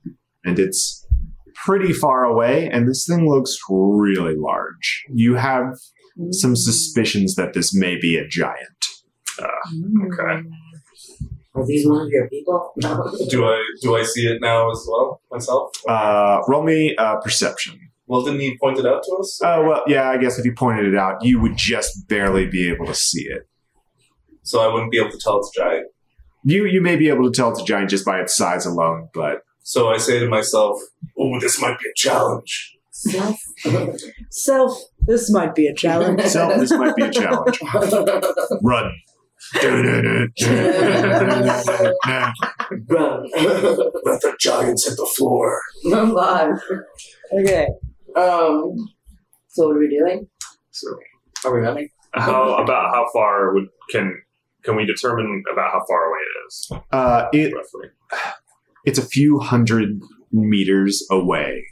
and it's pretty far away. And this thing looks really large. You have some suspicions that this may be a giant. okay. Are these one of your people? Do I do I see it now as well myself? Uh, roll me uh, perception. Well, didn't he point it out to us? Oh well, yeah. I guess if he pointed it out, you would just barely be able to see it. So I wouldn't be able to tell it's a giant. You you may be able to tell it's a giant just by its size alone, but So I say to myself, "Oh, this might be a challenge." Self. Self, this might be a challenge. so this might be a challenge. Run. Run. Let the giants hit the floor. oh God. okay. Um. So what are we doing? So Are we running? how about how far would can can we determine about how far away it is Uh, it roughly? it's a few hundred meters away.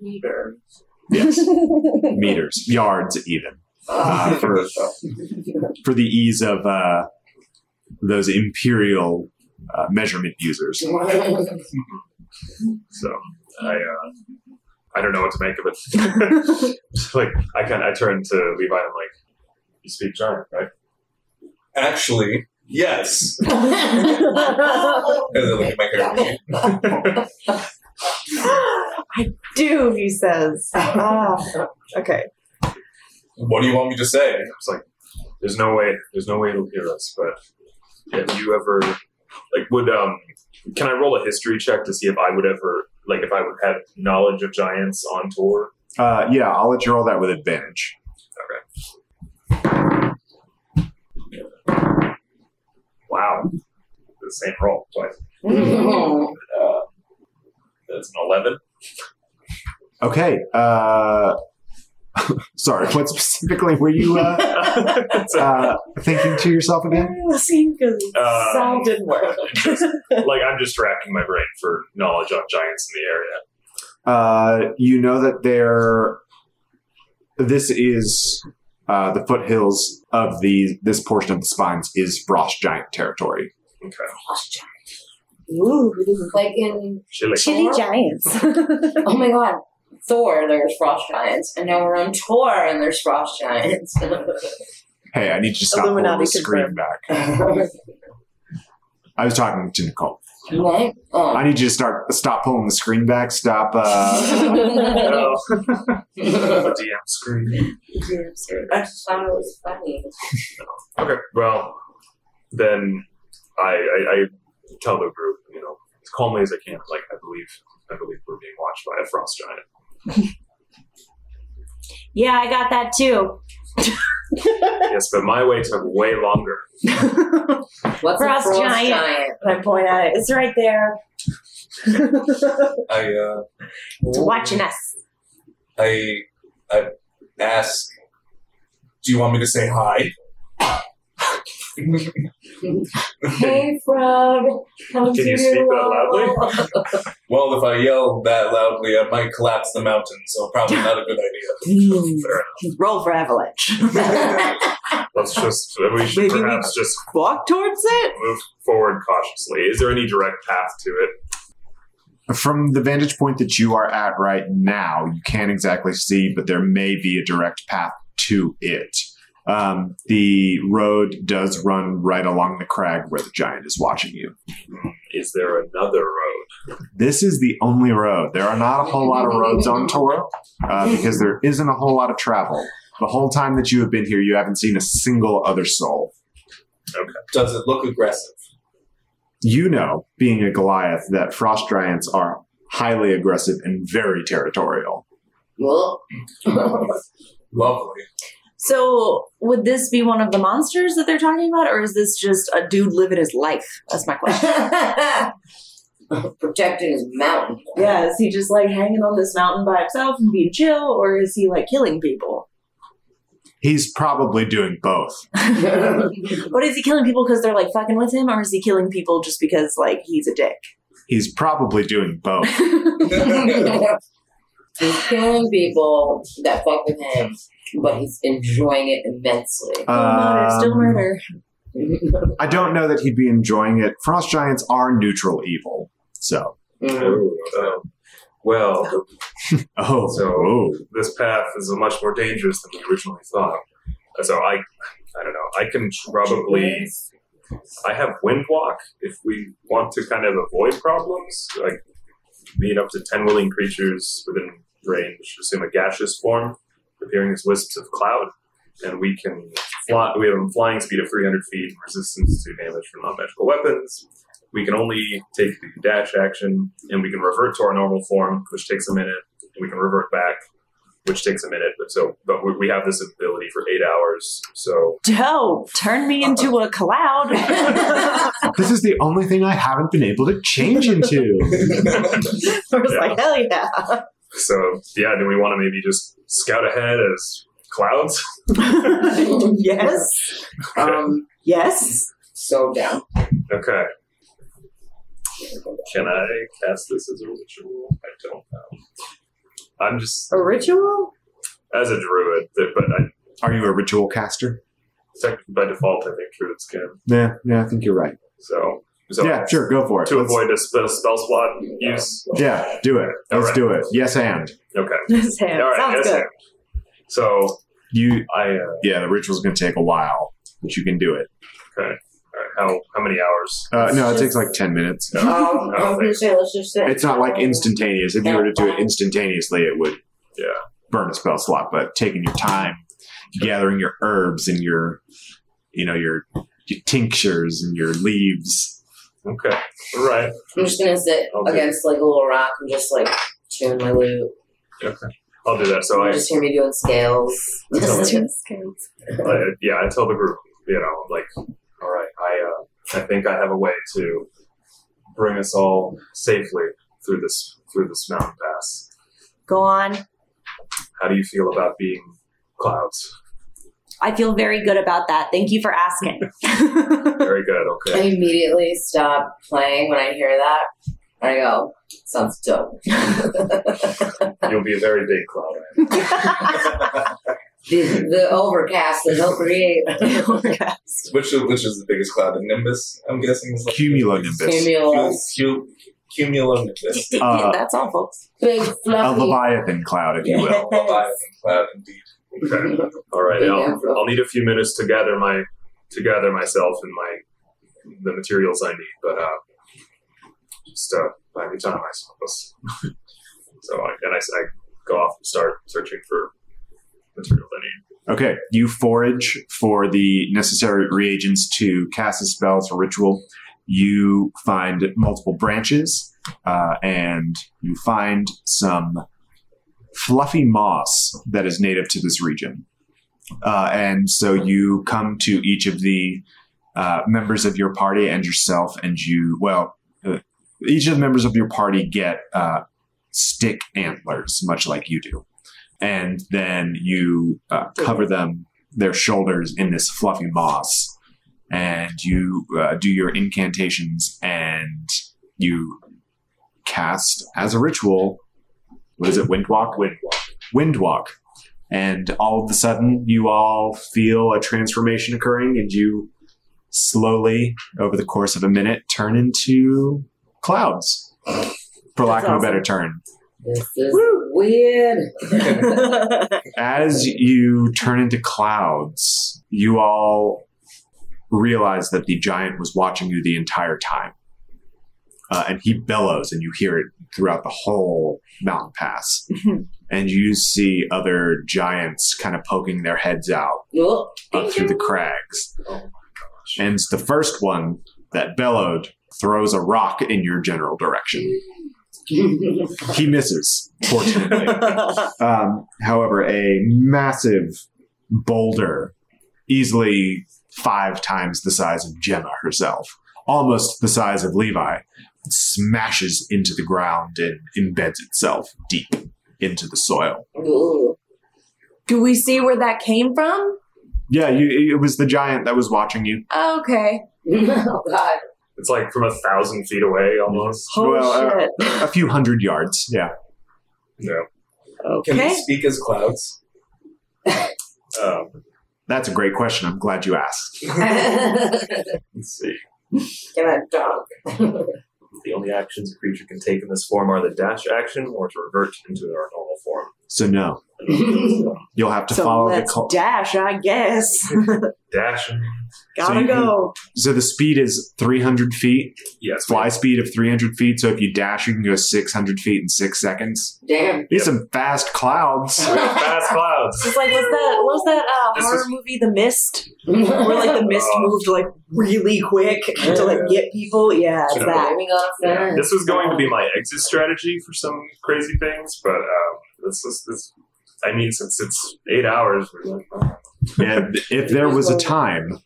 Meter. Yes, meters, yards, even. Uh, for for the ease of uh, those imperial uh, measurement users. So I uh, I don't know what to make of it. like I kind I turn to Levi and I'm like, you speak giant, right? Actually, yes. And then look at my hair. I do, he says. Ah, okay. What do you want me to say? It's like there's no way there's no way it'll hear us, but have you ever like would um can I roll a history check to see if I would ever like if I would have knowledge of giants on Tor? Uh, yeah, I'll let you roll that with advantage. Wow. the same roll twice. Uh, that's an eleven. Okay. Uh, sorry. What specifically were you uh, uh, thinking to yourself again? Listening because Uh, sound didn't work. just, like I'm just racking my brain for knowledge on giants in the area. Uh, you know that there. This is uh, the foothills of the this portion of the spines is frost giant territory. Okay. Frost giant. Ooh, like in Chili. chili giants. oh my god, Thor, there's frost giants, and now we're on Tor, and there's frost giants. Hey, I need you to stop pulling Illuminati the screen confirmed. back. I was talking to Nicole. What? Oh. I need you to start stop pulling the screen back. Stop. Uh, Oh. the DM screen. I just thought it was funny. Okay. Well, then I, I, I tell the group, you know, as calmly as I can, like I believe I believe we're being watched by a frost giant. yeah, I got that too. yes, but my way took way longer. What's Frost a frost giant. giant? I point at it. It's right there. I uh, It's watching us. I I ask, do you want me to say hi? Hey, frog. Come Can you speak that loudly? Well, if I yell that loudly, I might collapse the mountain, so probably not a good idea. Mm. Fair Roll for avalanche. Let's just we should Maybe we- perhaps just Walk towards it. move forward cautiously. Is there any direct path to it? from the vantage point that you are at right now, you can't exactly see, but there may be a direct path to it. Um, the road does run right along the crag where the giant is watching you. Is there another road? This is the only road. There are not a whole lot of roads on Tor uh, because there isn't a whole lot of travel. The whole time that you have been here, you haven't seen a single other soul. Okay. Does it look aggressive? You know, being a Goliath, that frost giants are highly aggressive and very territorial. Well, Lovely. So, would this be one of the monsters that they're talking about, or is this just a dude living his life? That's my question. protecting his mountain. yeah, is he just like hanging on this mountain by himself and being chill, or is he like killing people? He's probably doing both. But is he killing people because they're like fucking with him, or is he killing people just because like he's a dick? He's probably doing both. he's killing people that fuck with him, but he's enjoying it immensely. Still murder, still Um, murder. I don't know that he'd be enjoying it. Frost giants are neutral evil. So, Mm. Oh, um, well, oh, So- oh. this path is much more dangerous than we originally thought. So I, I don't know. I can probably. I have wind walk if we want to kind of avoid problems. Like meet up to ten willing creatures within range. Assume a gaseous form, appearing as wisps of cloud, and we can fly. We have a flying speed of 300 feet, and resistance to damage from non-magical weapons. We can only take the dash action, and we can revert to our normal form, which takes a minute. And we can revert back, which takes a minute. But so, but we, we have this ability for eight hours. So Dope! Turn me into a cloud. This is the only thing I haven't been able to change into. I was like, hell yeah. So yeah, do we want to maybe just scout ahead as clouds? yes. Um, Yes. so down. Okay. Can I cast this as a ritual? I don't know. I'm just A ritual? as a druid, but I, Are you a ritual caster? by default, I think druids can. Yeah, yeah, I think you're right. So, so Yeah, sure, go for it. To Let's- avoid a spell, spell slot use. yeah, do it. Let's Alright. do it. Yes, and Okay. This hand. All right. Sounds good. and. So you. I uh, Yeah, the ritual's going to take a while, but you can do it. okay. All right. How how many hours? Uh, no, it takes like ten minutes. Um, I was gonna say, let's just say It's not like instantaneous. If you were to do it instantaneously, it would Yeah. burn a spell slot. But taking your time, gathering your herbs and your, you know, your, your tinctures and your leaves. Okay. All right. I'm just gonna sit Okay. against like a little rock and just like tune my lute. Okay. I'll do that. So I, just hear me doing scales. Tell me. Just kidding. I yeah, I tell the group, you know, like, all right, I uh, I think I have a way to bring us all safely through this through this mountain pass. Go on. How do you feel about being clouds? I feel very good about that. Thank you for asking. Very good. Okay. I immediately stop playing when I hear that. I go, sounds dope. You'll be a very big cloud. the, the overcast that he'll create. Which which is the biggest cloud? The Nimbus, I'm guessing. Is like Cumulonimbus. Cumulus. Cu- Cumulonimbus. Uh, That's all, folks. Big fluffy. A fluffy. Leviathan cloud, if you will. Leviathan cloud, indeed. Okay. All right. I'll. I'll need a few minutes to gather my to gather myself and my the materials I need, but uh, uh, by the time I suppose. so I, then I, I go off and start searching for materials I need. Okay, you forage for the necessary reagents to cast a spell for ritual. You find multiple branches, uh, and you find some fluffy moss that is native to this region. Uh, and so you come to each of the uh, members of your party and yourself, and you, well, each of the members of your party get uh, stick antlers, much like you do. And then you uh, cover them, their shoulders, in this fluffy moss. And you uh, do your incantations and you cast as a ritual. What is it? Windwalk? Windwalk. Windwalk. And all of a sudden, you all feel a transformation occurring, and you slowly, over the course of a minute, turn into clouds, for lack That's of a awesome. better term. This is weird. As you turn into clouds, you all realize that the giant was watching you the entire time. Uh, and he bellows, and you hear it throughout the whole mountain pass. and you see other giants kind of poking their heads out Oh, up through the crags. Oh my gosh. And the first one that bellowed throws a rock in your general direction. He misses, fortunately. Um, however, a massive boulder, easily five times the size of Gemma herself, almost the size of Levi, smashes into the ground and embeds itself deep into the soil. Do we see where that came from? Yeah, you, it was the giant that was watching you. Okay. oh God. It's like from a thousand feet away almost. Oh Well, uh, shit. A few hundred yards, yeah. No. Can Okay. we speak as clouds? Um, That's a great question. I'm glad you asked. let's see. Can I talk? The only actions a creature can take in this form are the dash action or to revert into our normal form. So no, you'll have to So follow the let's call. dash, I guess. Dash Gotta you- go. so the speed is 300 feet, yes, fly speed of 300 feet. So if you dash, you can go 600 feet in six seconds. Damn. These some fast clouds. fast clouds. It's like what's that? What was that uh, This horror is- movie, The Mist, where like the mist Oh. moved like really quick to like get people? Yeah, it's Yeah. that. Blaming on a Yeah, this was going to be my exit strategy for some crazy things, but um, this is this. I mean, since it's eight hours, we're like, oh. And if there was a time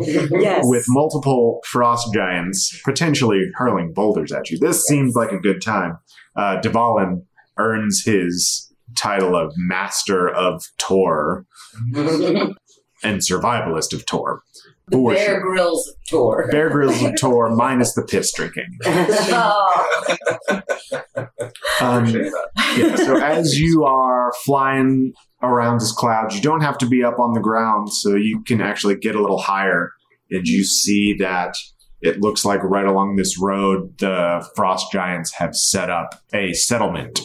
Yes. with multiple frost giants potentially hurling boulders at you, this seems like a good time. Uh, Dvalin earns his title of Master of Tor and Survivalist of Tor. The For Bear sure. Grylls Tor. Bear Grylls of Tor minus the piss drinking. oh, Um, yeah, so as you are flying around this cloud, you don't have to be up on the ground, so you can actually get a little higher. And you see that it looks like right along this road, the frost giants have set up a settlement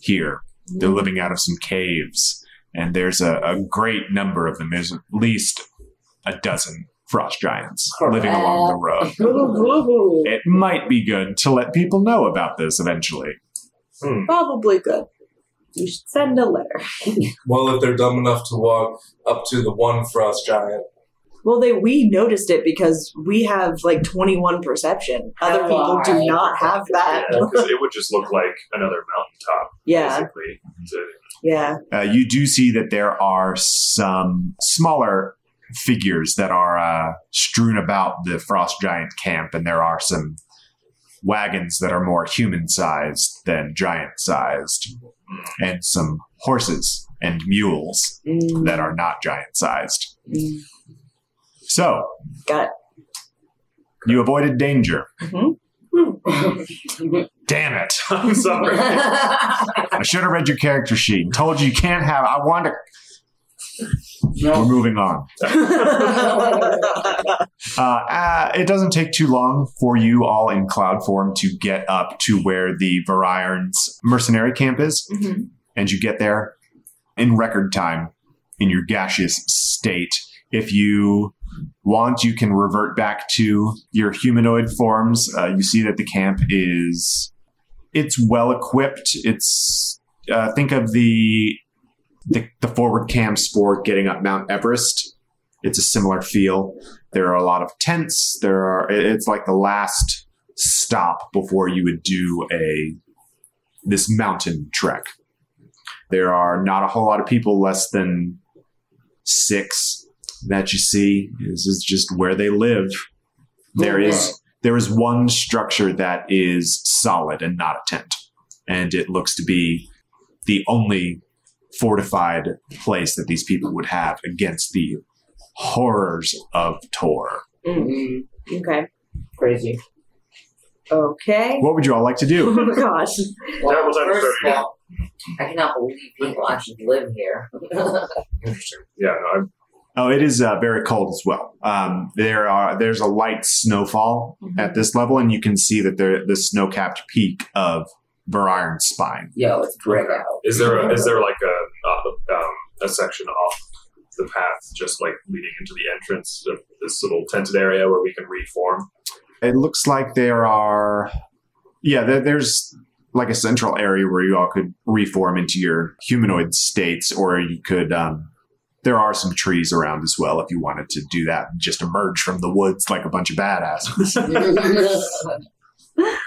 here. They're living out of some caves, and there's a, a great number of them. There's at least a dozen frost giants living along the road. It might be good to let people know about this eventually. Probably good. You should send a letter. Well, if they're dumb enough to walk up to the one frost giant, Well, they we noticed it because we have like twenty one perception. Other people do Right. not have that. because it would just look like another mountaintop, Yeah, basically. So, yeah. uh, you do see that there are some smaller figures that are uh, strewn about the frost giant camp, and there are some wagons that are more human sized than giant sized, and some horses and mules Mm, that are not giant sized. mm. So, Got you avoided danger. Mhm. Damn it. I'm sorry. I should have read your character sheet and told you you can't have. I want to. We're moving on. Uh, uh, it doesn't take too long for you all in cloud form to get up to where the Varirons mercenary camp is, Mhm. and you get there in record time in your gaseous state. If you want, you can revert back to your humanoid forms. Uh, you see that the camp is it's well equipped. It's uh, think of the, the the forward camps for getting up Mount Everest. It's a similar feel. There are a lot of tents. There are. It's like the last stop before you would do a this mountain trek. There are not a whole lot of people, less than six that you see. This is just where they live. There is oh, there is one structure that is solid and not a tent, and it looks to be the only fortified place that these people would have against the horrors of Tor. Mm. Okay. Crazy. Okay. What would you all like to do? Oh my gosh. Well, That was first of all, I cannot believe people actually live here. Interesting. Yeah, no, I'm, Oh, it is uh, very cold as well. Um, there are there's a light snowfall at this level, and you can see that there the snow-capped peak of Variron's spine. Yo, it's brick out. is there a, is there like a a section off the path, just like leading into the entrance of this little tented area where we can reform? It looks like there are, yeah, there, there's like a central area where you all could reform into your humanoid states, or you could. Um, there are some trees around as well if you wanted to do that and just emerge from the woods like a bunch of badasses.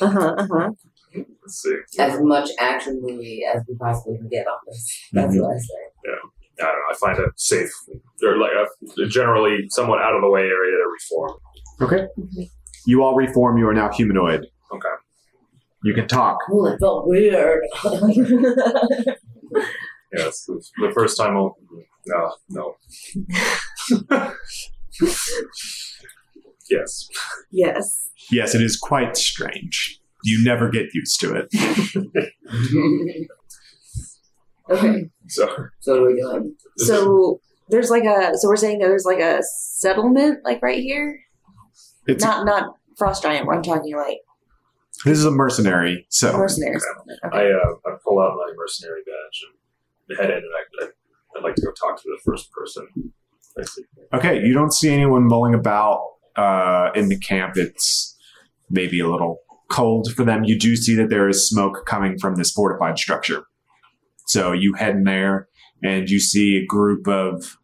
Uh huh. Uh huh. Let's see. as much action movie as we possibly can get on this. That's what I say. I don't know. I find it safe, They're like a generally somewhat out of the way area to reform. Okay. You all reform. You are now humanoid. Okay. You can talk. Cool, it felt weird. Yeah, the, the first time I'll. No, no. yes. yes. Yes, it is quite strange. You never get used to it. Okay. So so we doing? So there's like a. So we're saying that there's like a settlement like right here. It's Not not frost giant. Where I'm talking like this is a mercenary settlement. mercenary settlement. I uh, I pull out my mercenary badge and head in, and I, I I'd like to go talk to the first person. Okay, you don't see anyone mulling about uh, in the camp. It's maybe a little cold for them. You do see that there is smoke coming from this fortified structure. So you head in there, and you see a group of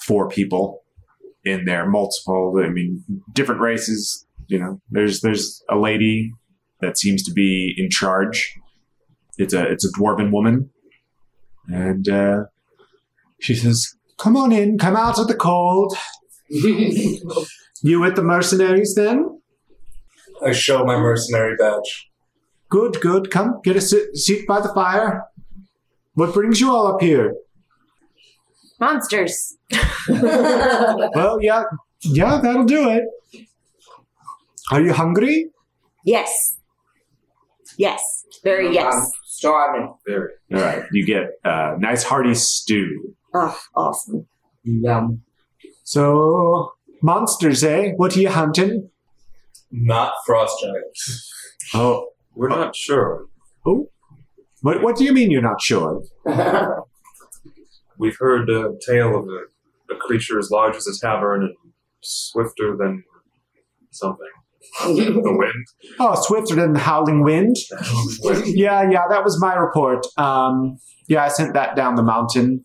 four people in there, multiple. I mean, different races. You know, there's there's a lady that seems to be in charge. It's a it's a dwarven woman, and uh, she says, "Come on in, come out of the cold." You with the mercenaries then? I show my mercenary badge. Good, good. Come, get a sit- seat by the fire. What brings you all up here? Monsters. Well, yeah, yeah, that'll do it. Are you hungry? yes. Yes. Very I'm yes. starving. Very. All right, you get a nice hearty stew. Oh, awesome. Yum. So, monsters, eh? What are you hunting? Not frost giants. Oh, We're not sure. what, what do you mean you're not sure? We've heard a tale of a, a creature as large as a tavern and swifter than something. the wind. Oh, swifter than the howling wind. Wind. Yeah, yeah, that was my report. Um, yeah, I sent that down the mountain.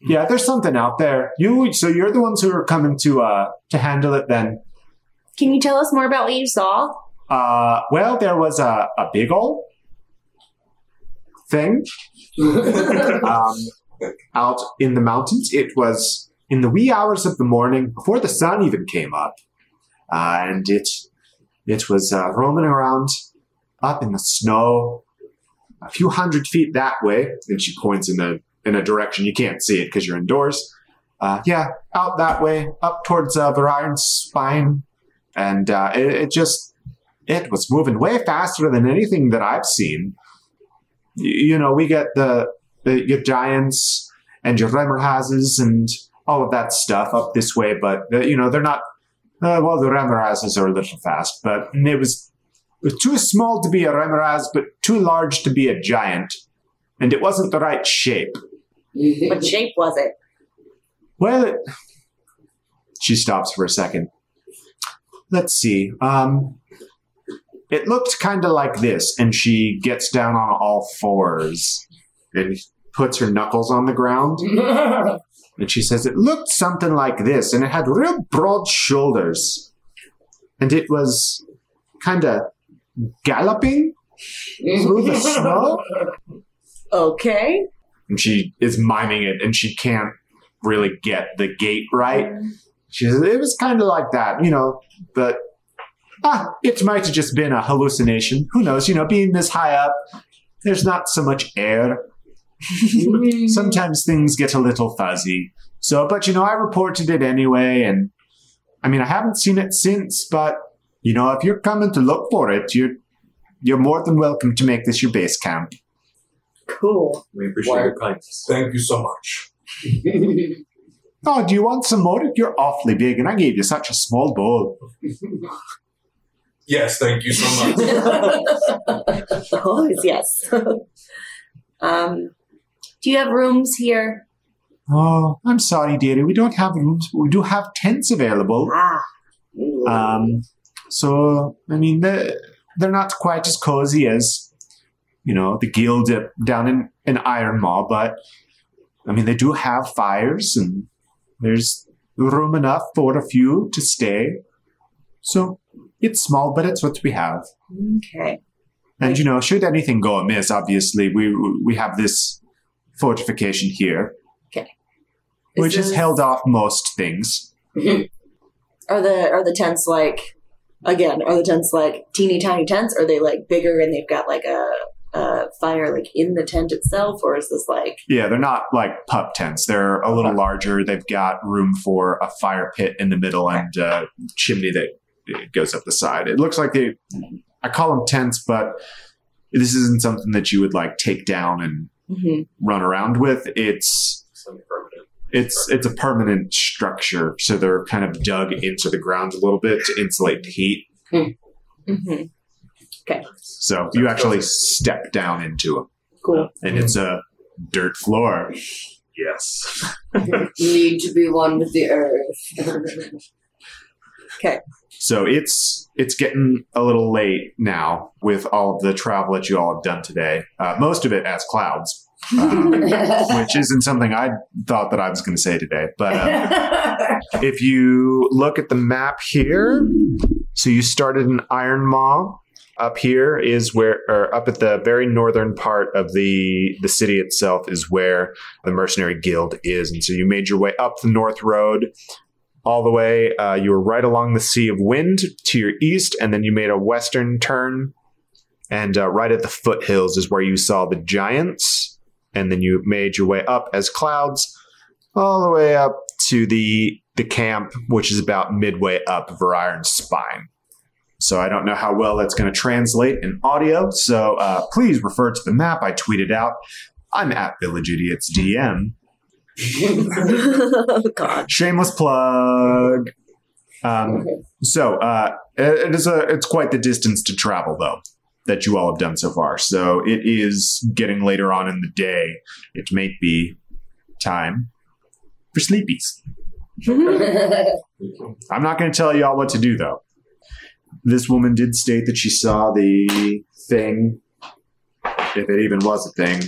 Yeah, there's something out there. You, so you're the ones who are coming to uh to handle it then. Can you tell us more about what you saw? Uh, well, there was a a big old thing um, out in the mountains. It was in the wee hours of the morning, before the sun even came up, uh, and it it was uh, roaming around up in the snow, a few hundred feet that way. And she points in a in a direction you can't see it because you're indoors. Uh, yeah, out that way, up towards uh, Varian's spine, and uh, it, it just it was moving way faster than anything that I've seen. Y- you know, we get the, the your giants and your Remorhazes and all of that stuff up this way, but uh, you know they're not. Uh, well, the Remorhazes are a little fast, but it was it was too small to be a Remorhaz, but too large to be a giant, and it wasn't the right shape. What shape was it? Well, it, she stops for a second. Let's see. Um, it looked kind of like this, and she gets down on all fours and puts her knuckles on the ground. And she says it looked something like this, and it had real broad shoulders, and it was kind of galloping through the snow. Okay. and she is miming it and she can't really get the gait right. She says, it was kind of like that, you know, but ah, it might have just been a hallucination. Who knows? You know, being this high up, there's not so much air. Sometimes things get a little fuzzy. So, but you know, I reported it anyway, and I mean, I haven't seen it since, but you know, if you're coming to look for it, you're you're more than welcome to make this your base camp. Cool. We appreciate Why- your kindness. Thank you so much. Oh, do you want some more? You're awfully big, and I gave you such a small bowl. Yes, thank you so much. Always yes. um, do you have rooms here? Oh, I'm sorry, dearie. We don't have rooms. but We do have tents available. Ah. Um, so, I mean, they're, they're not quite as cozy as, you know, the guild up down in, in Iron Maw, but, I mean, they do have fires, and there's room enough for a few to stay. So, it's small, but it's what we have. okay. And you know, should anything go amiss, obviously we we have this fortification here, Okay. which has held off most things. Are the are the tents like again? Are the tents like teeny tiny tents? Are they like bigger and they've got like a, a fire like in the tent itself, or is this like Yeah, they're not like pup tents. They're a little larger. They've got room for a fire pit in the middle and a chimney that uh, goes up the side. It looks like they. I call them tents, but this isn't something that you would like take down and Mhm. run around with. It's it's it's a permanent structure, so they're kind of dug into the ground a little bit to insulate the heat. Hmm. Mm-hmm. Mhm. So you actually step down into them, cool? and it's a dirt floor. Yes. Need to be one with the earth. Okay. So it's it's getting a little late now with all of the travel that you all have done today. Uh, most of it as clouds, um, which isn't something I thought that I was going to say today. But uh, if you look at the map here, so you started in Iron Maw. Up here is where, or up at the very northern part of the the city itself is where the mercenary guild is, and so you made your way up the north road, all the way. Uh, you were right along the Sea of Wind to your east, and then you made a western turn, and uh, right at the foothills is where you saw the giants, and then you made your way up as clouds, all the way up to the the camp, which is about midway up Variron's spine. So I don't know how well that's going to translate in audio. So uh, please refer to the map I tweeted out. I'm at Village Idiots DM. oh God. Shameless plug. Um, so uh, it it is a it's quite the distance to travel though that you all have done so far. So it is getting later on in the day. It may be time for sleepies. I'm not going to tell y'all what to do though. This woman did state that she saw the thing, if it even was a thing,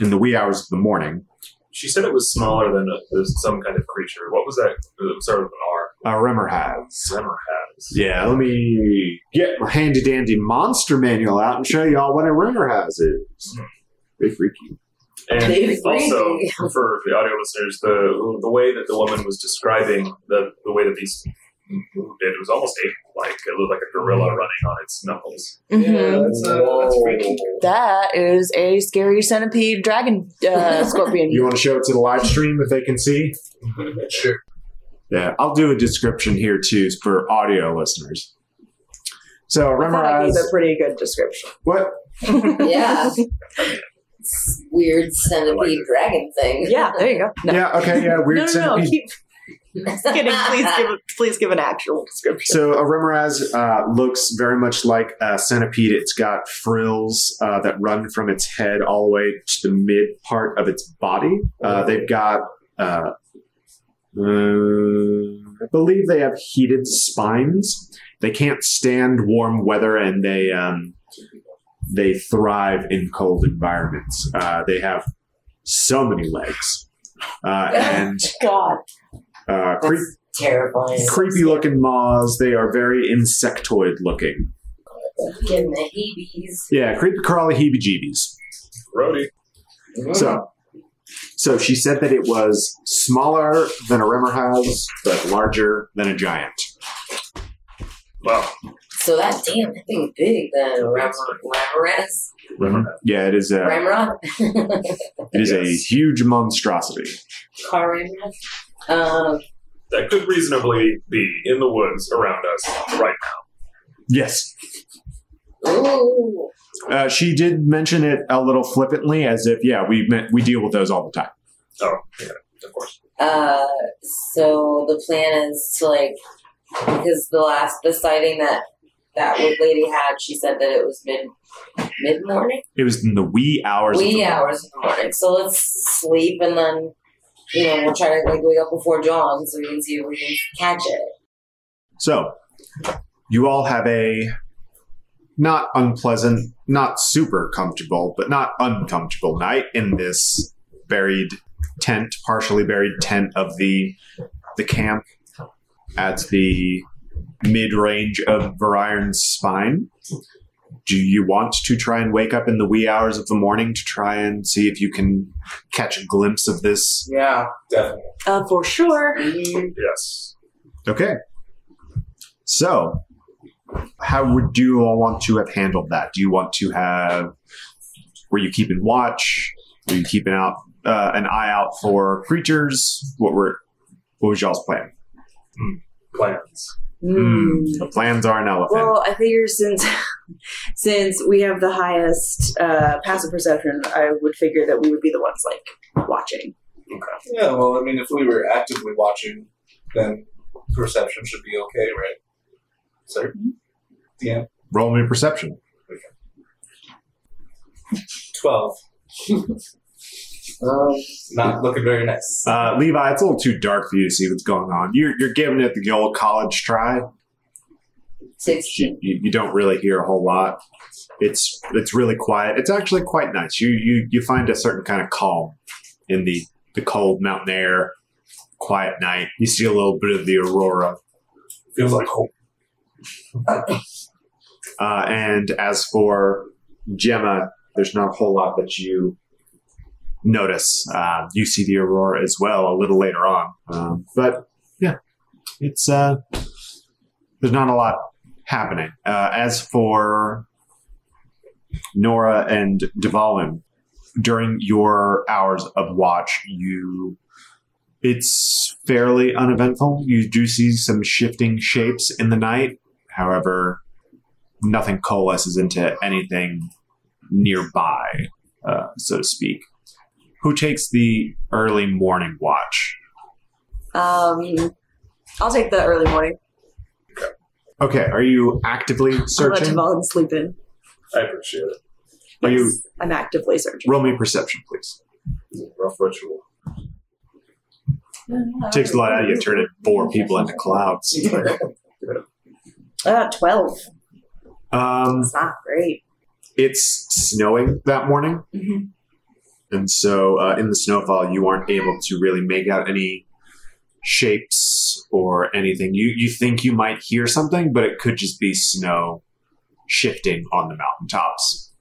in the wee hours of the morning. She said it was smaller than a, there's some kind of creature. What was that? It started with an Uh, Remorhaz. R. Has. Yeah, let me get my handy dandy monster manual out and show y'all what a Remorhaz is. Very freaky. And also, for the audio listeners, the the way that the woman was describing the the way that these moved, it was almost ape-like. It looked like a gorilla running on its knuckles. Mhm. that's, uh, that's freaky. That is a scary centipede dragon uh, scorpion. You want to show it to the live stream if they can see? Sure. Yeah, I'll do a description here too for audio listeners. So I thought I gave Remorhaz, a pretty good description. what? Yeah. Weird centipede dragon thing. Yeah, there you go. No. Yeah, okay, yeah, weird no, no, no. centipede. Keep just kidding. Please give a, please give an actual description. So a Remorhaz uh, looks very much like a centipede. It's got frills uh, that run from its head all the way to the mid part of its body. Uh, they've got, uh, uh, I believe they have heated spines. They can't stand warm weather, and they um, they thrive in cold environments. Uh, they have so many legs, uh, and God. Uh, creep, terrifying. creepy looking moths. They are very insectoid looking. Getting the heebies. Yeah, creepy crawly heebie jeebies. Rody. So, so she said that it was smaller than a Remorhaz, but larger than a giant. Wow. So that damn thing big then Ram- Ramirez? Yeah, it is a Ramrod? it is a huge monstrosity. Car Ramirez? Um, That could reasonably be in the woods around us right now. Yes, ooh. uh, she did mention it a little flippantly, as if yeah, we met, we deal with those all the time. Oh, yeah, of course. Uh, so the plan is to like, because the last, the sighting that that old lady had, she said that it was mid, mid morning? It was in the wee hours. of the wee morning. hours of the morning. So let's sleep and then, you know, we'll try to like wake up before dawn so we can see if we can catch it. So, you all have a not unpleasant, not super comfortable, but not uncomfortable night in this buried tent, partially buried tent of the the camp at the mid range of Variron's spine. Do you want to try and wake up in the wee hours of the morning to try and see if you can catch a glimpse of this? Yeah, definitely. Uh, for sure. Yes. Okay. So, how would you all want to have handled that? Do you want to have? Were you keeping watch? Were you keeping out uh, an eye out for creatures? What were? What was y'all's plan? Plans. Mm. The plans are an elephant. Well, I figure since since we have the highest uh, passive perception, I would figure that we would be the ones like watching. Okay. Yeah, well, I mean, if we were actively watching, then perception should be okay, right? Sir? Yeah. Roll me perception. 12. Um, Not looking very nice. Uh, Levi, it's a little too dark for you to see what's going on. You're you're giving it the old college try. Sixteen. You, you don't really hear a whole lot. It's it's really quiet. It's actually quite nice. You you you find a certain kind of calm in the the cold mountain air, quiet night. You see a little bit of the aurora. Feels like home. Uh, and as for Gemma, there's not a whole lot that you notice. Uh, you see the aurora as well a little later on, um, but yeah, it's uh, there's not a lot happening. Uh, as for Nora and Dvalin, during your hours of watch, you it's fairly uneventful. You do see some shifting shapes in the night. However, nothing coalesces into anything nearby, uh, so to speak. Who takes the early morning watch? Um, I'll take the early morning. Okay, are you actively I'll let searching? Dvalin sleep in. I appreciate it. Are you I'm actively searching. roll me perception, please? Rough ritual. takes a lot out of you to turn it four people into clouds. Uh, twelve. Um, It's not great. it's snowing that morning, Mhm. and so uh, in the snowfall, you aren't able to really make out any shapes or anything. You you think you might hear something, but it could just be snow shifting on the mountaintops.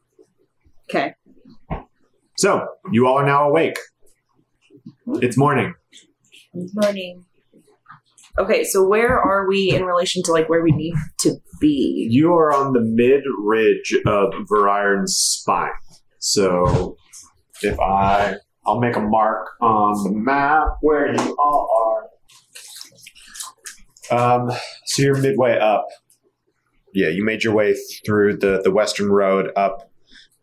Okay. So, you all are now awake. It's morning. Morning. Okay, so where are we in relation to like where we need to be? You are on the mid ridge of Variron's spine. So, if I, I'll make a mark on the map where you all are. Um, so you're midway up. Yeah, you made your way through the the western road up,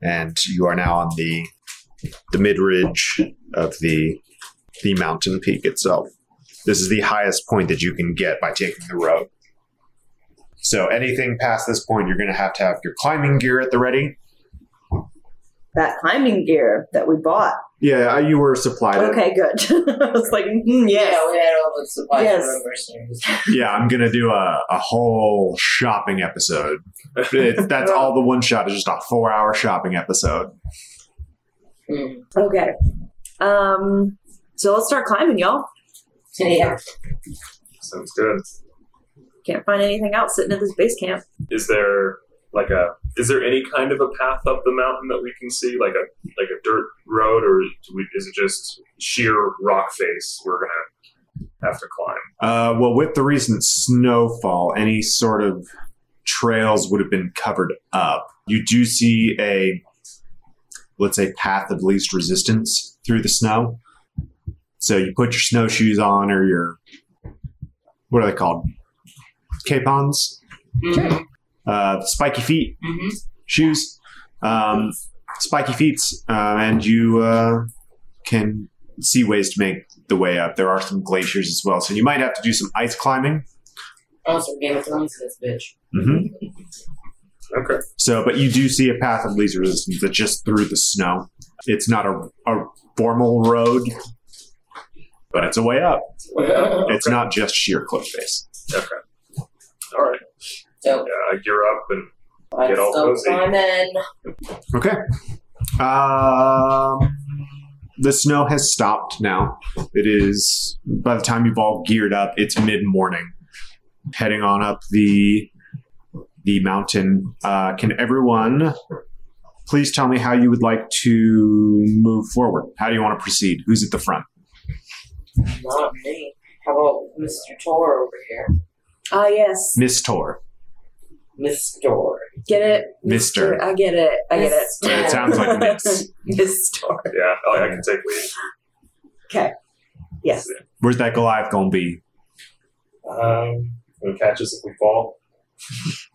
and you are now on the the mid ridge of the the mountain peak itself. This is the highest point that you can get by taking the road. So anything past this point, you're going to have to have your climbing gear at the ready. That climbing gear that we bought. Yeah, uh, you were supplied. it. Okay, good. I was like, mm, Yeah, we had all the supplies Yes. Yeah, I'm going to do a, a whole shopping episode. It, that's all the one shot is just a four hour shopping episode. Hmm. Okay. Um. So let's start climbing, y'all. Yeah. Sounds good. Can't find anything else sitting at this base camp. Is there like a is there any kind of a path up the mountain that we can see, like a like a dirt road, or do we, is it just sheer rock face we're gonna have to climb? Uh, well, with the recent snowfall, any sort of trails would have been covered up. You do see a, let's say, path of least resistance through the snow. So you put your snowshoes on or your, what are they called? Crampons? Mhm. Uh, spiky feet Mhm. shoes, um, spiky feet, uh, and you uh, can see ways to make the way up. There are some glaciers as well, so you might have to do some ice climbing. Oh, so Game of Thrones this bitch. hmm Okay. So, but you do see a path of least resistance that's just through the snow. It's not a, a formal road, but it's a way up. It's not just sheer cliff face. Okay. All right. So Yeah, I gear up and let's Get all go cozy. climbing. Okay. Um, the snow has stopped now. It is, by the time you've all geared up, it's mid morning. Heading on up the the mountain. Uh, can everyone please tell me how you would like to move forward? How do you want to proceed? Who's at the front? Not me. How about Mr. Tor over here? Ah, yes. Miss Tor. Miss Tor. Get it, Mister. I get it. I get it. Mister. It sounds like Miss. Miss Store. yeah, I, I can take lead. Okay. Yes. Where's that Goliath gonna be? Um, Will it catch us if we fall?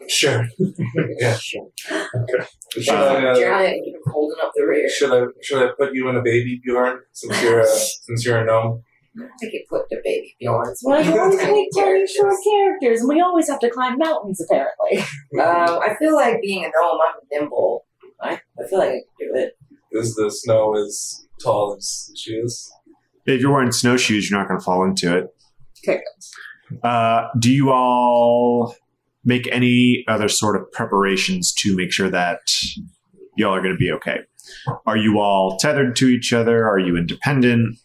sure. yeah, sure. Okay. Should I, uh, Giant holding up the rear. should I should I put you in a baby Bjorn since you're a, since you're a gnome? I could put the baby Bjorns. Well, you always make tiny short characters, and we always have to climb mountains, apparently. Um, I feel like being a gnome, I'm nimble. I, I feel like I could do it. Is the snow as tall as she is? If you're wearing snowshoes, you're not going to fall into it. Okay. Uh, do you all make any other sort of preparations to make sure that y'all are going to be okay? Are you all tethered to each other? Are you independent?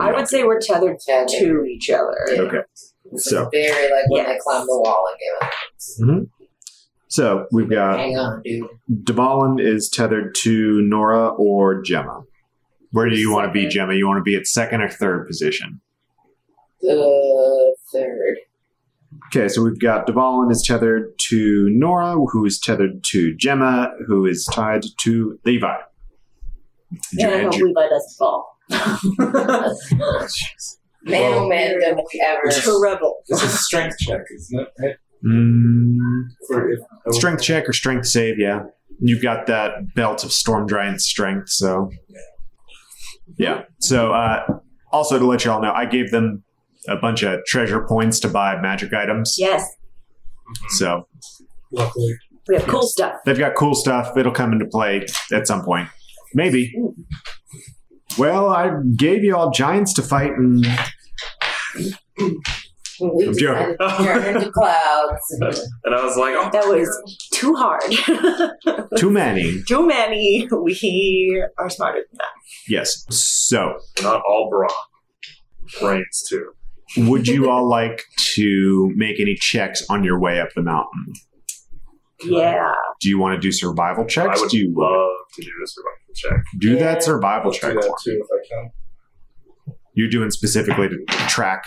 I would say we're tethered Tethered. to each other. Okay. This So- very like when Yes. I climb the wall and Game of Thrones. So we've got Hang on, dude. Dvalin is tethered to Nora or Gemma. Where do you want to be, Second. Gemma? You want to be at second or third position? The third. Okay, so we've got Dvalin is tethered to Nora, who is tethered to Gemma, who is tied to Levi. And I hope Levi doesn't fall. Man, oh man, don't we ever. to rebel. This is a strength check, isn't it? Right? Mm, For if, strength check or strength save, yeah. You've got that belt of Storm Giant strength, so. Yeah. So, uh, also to let you all know, I gave them a bunch of treasure points to buy magic items. Yes, So Luckily, we have cool stuff. they've got cool stuff. It'll come into play at some point. Maybe. Well, I gave you all giants to fight, and We I'm joking. had to into clouds. And I was like, oh, That was too hard. too many. too many. We are smarter than that. Yes. So, not all brawn. Brains too. would you all like to make any checks on your way up the mountain? Yeah. Do you want to do survival checks? I would do you love to do a survival check. do Yeah. that survival I'll do check? that too if I can. You're doing specifically to track.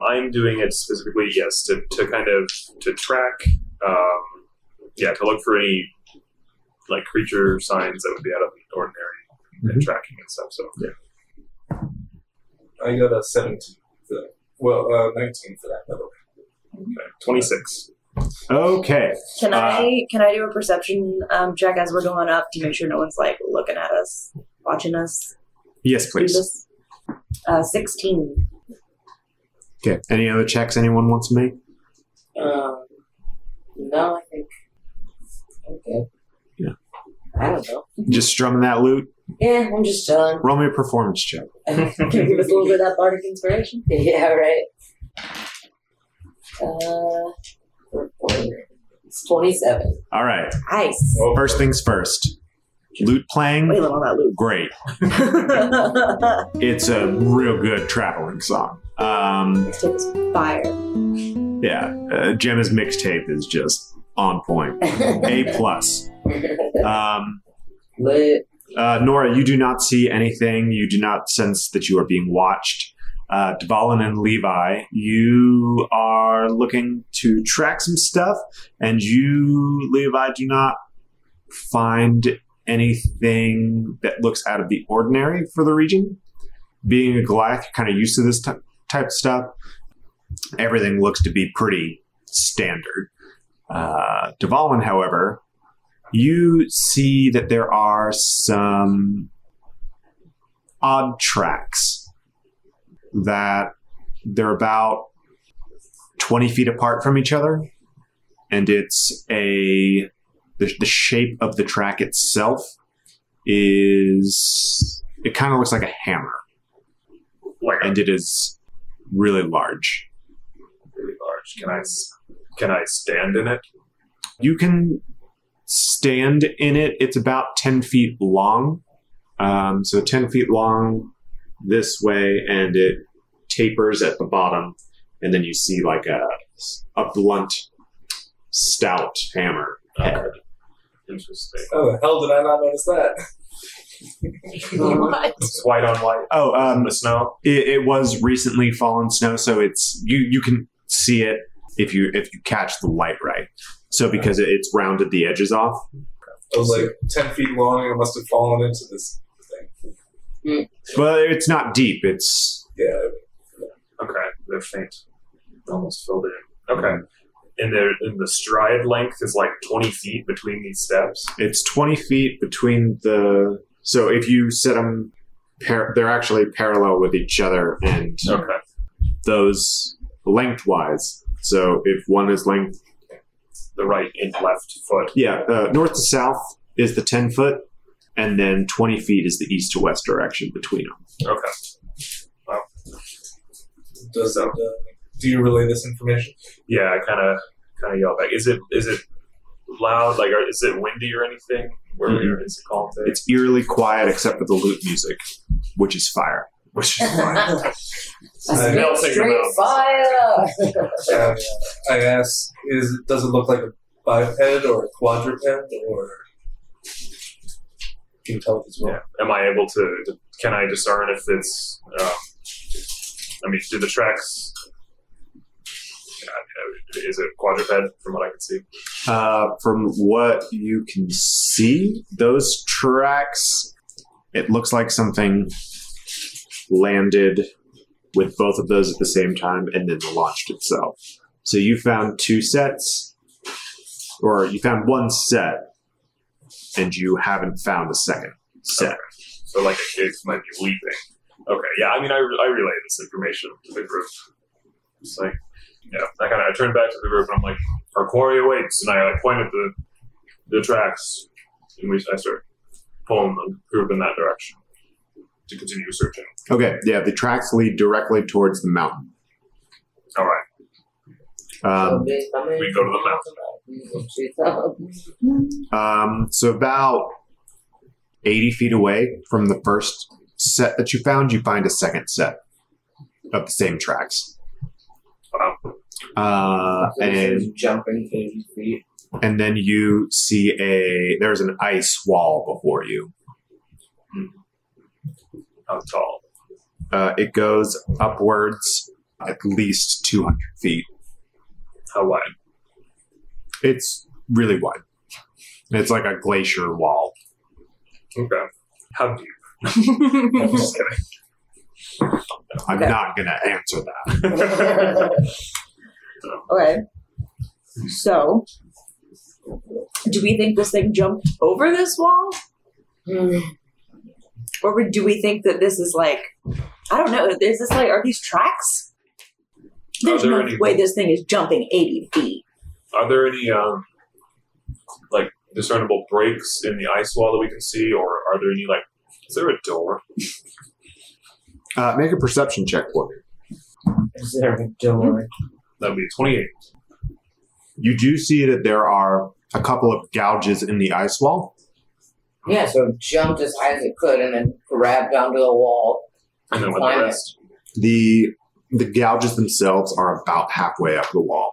I'm doing it specifically, yes, to, to kind of to track, um, yeah, to look for any like creature signs that would be out of the ordinary and tracking and stuff. So yeah. I got a 17 for that. Well, uh, 19 for that, by the way. Okay, Can Uh, I can I do a perception um, check as we're going up to make sure no one's like looking at us, watching us Yes, please. Uh, Sixteen. Okay. Any other checks anyone wants to make? Um, no, I think. Okay. Yeah. I don't know. Just strumming that lute. Yeah, I'm just chilling. Roll me a performance check. Can you give us a little bit of that bardic inspiration? yeah, right. Uh, it's 27. All right. Nice. First things first. Lute playing. Wait on that Great. It's a real good traveling song. Um, is fire. yeah. Uh, Gemma's mixtape is just on point. A plus. Um, Lit. Uh, Nora, you do not see anything. You do not sense that you are being watched. Uh, Dvalin and Levi, you are looking to track some stuff, and you, Levi, do not find anything that looks out of the ordinary for the region. Being a Goliath, you're kind of used to this ty- type of stuff. Everything looks to be pretty standard. Uh, Dvalin, however, you see that there are some odd tracks that they're about 20 feet apart from each other and it's a the, the shape of the track itself is it kind of looks like a hammer Like and it is really large really large. Can I, can I stand in it? you can stand in it. It's about 10 feet long. Um, so 10 feet long this way, and it tapers at the bottom. And then you see like a, a blunt, stout hammer head. Interesting. How the hell did I not notice that? what? It's white on white. Oh, um, the snow. it, it was recently fallen snow, so it's you. You can see it if you if you catch the light right. So because it, it's rounded the edges off. It was like 10 feet long and I must have fallen into this thing. But it's not deep. It's Yeah. Okay, they're faint. Almost filled in. Okay. And the and the stride length is like twenty feet between these steps. it's 20 feet between the so if you set them par- they're actually parallel with each other and Okay. those lengthwise so if one is length The right and left foot. yeah uh, north to south is the 10 foot and then 20 feet is the east to west direction between them Okay. Wow. Does that, uh, do you relay this information? Yeah, I kind of kind of yell back. Is it is it loud? Like, or is it windy or anything? Where Mhm. is it calm today? it's eerily quiet except for the lute music which is fire Which is fine. A I- straight, melting straight fire. Uh, I asked, is does it look like a biped or a quadruped or can you tell if it's wrong? yeah. Am I able to, to? Can I discern if it's? Um, I mean, do the tracks? Is it quadruped from what I can see? Uh, from what you can see, those tracks, it looks like something landed with both of those at the same time and then launched itself. So you found two sets, or you found one set, and you haven't found a second set. So like a kid might be leaping. Okay, yeah. I mean, I, I relay this information to the group. It's like, yeah. I kind of I turn back to the group and I'm like, our quarry awaits, and I like point at the the tracks, and we I start pulling the group in that direction to continue searching. Okay, yeah, the tracks lead directly towards the mountain. All right. Um, we go to the Um, so about 80 feet away from the first set that you found, you find a second set of the same tracks. Wow. Uh, and jumping 80 feet. and then you see a there's an ice wall before you. How tall? Uh, it goes upwards at least 200 feet. How wide? It's really wide. It's like a glacier wall. Okay. How deep? I'm just kidding. I'm Okay. not going to answer that. Okay. So, do we think this thing jumped over this wall? Hmm. Or do we think that this is like, I don't know, is this like, are these tracks? There's there no any- way this thing is jumping 80 feet. Are there any um like discernible breaks in the ice wall that we can see, or are there any like is there a door? Uh, make a perception check for me. Is there a door? That would be twenty eight. You do see that there are a couple of gouges in the ice wall. Yeah, so it jumped as high as it could and then grabbed onto the wall. And then with Climb the it. rest. The the gouges themselves are about halfway up the wall.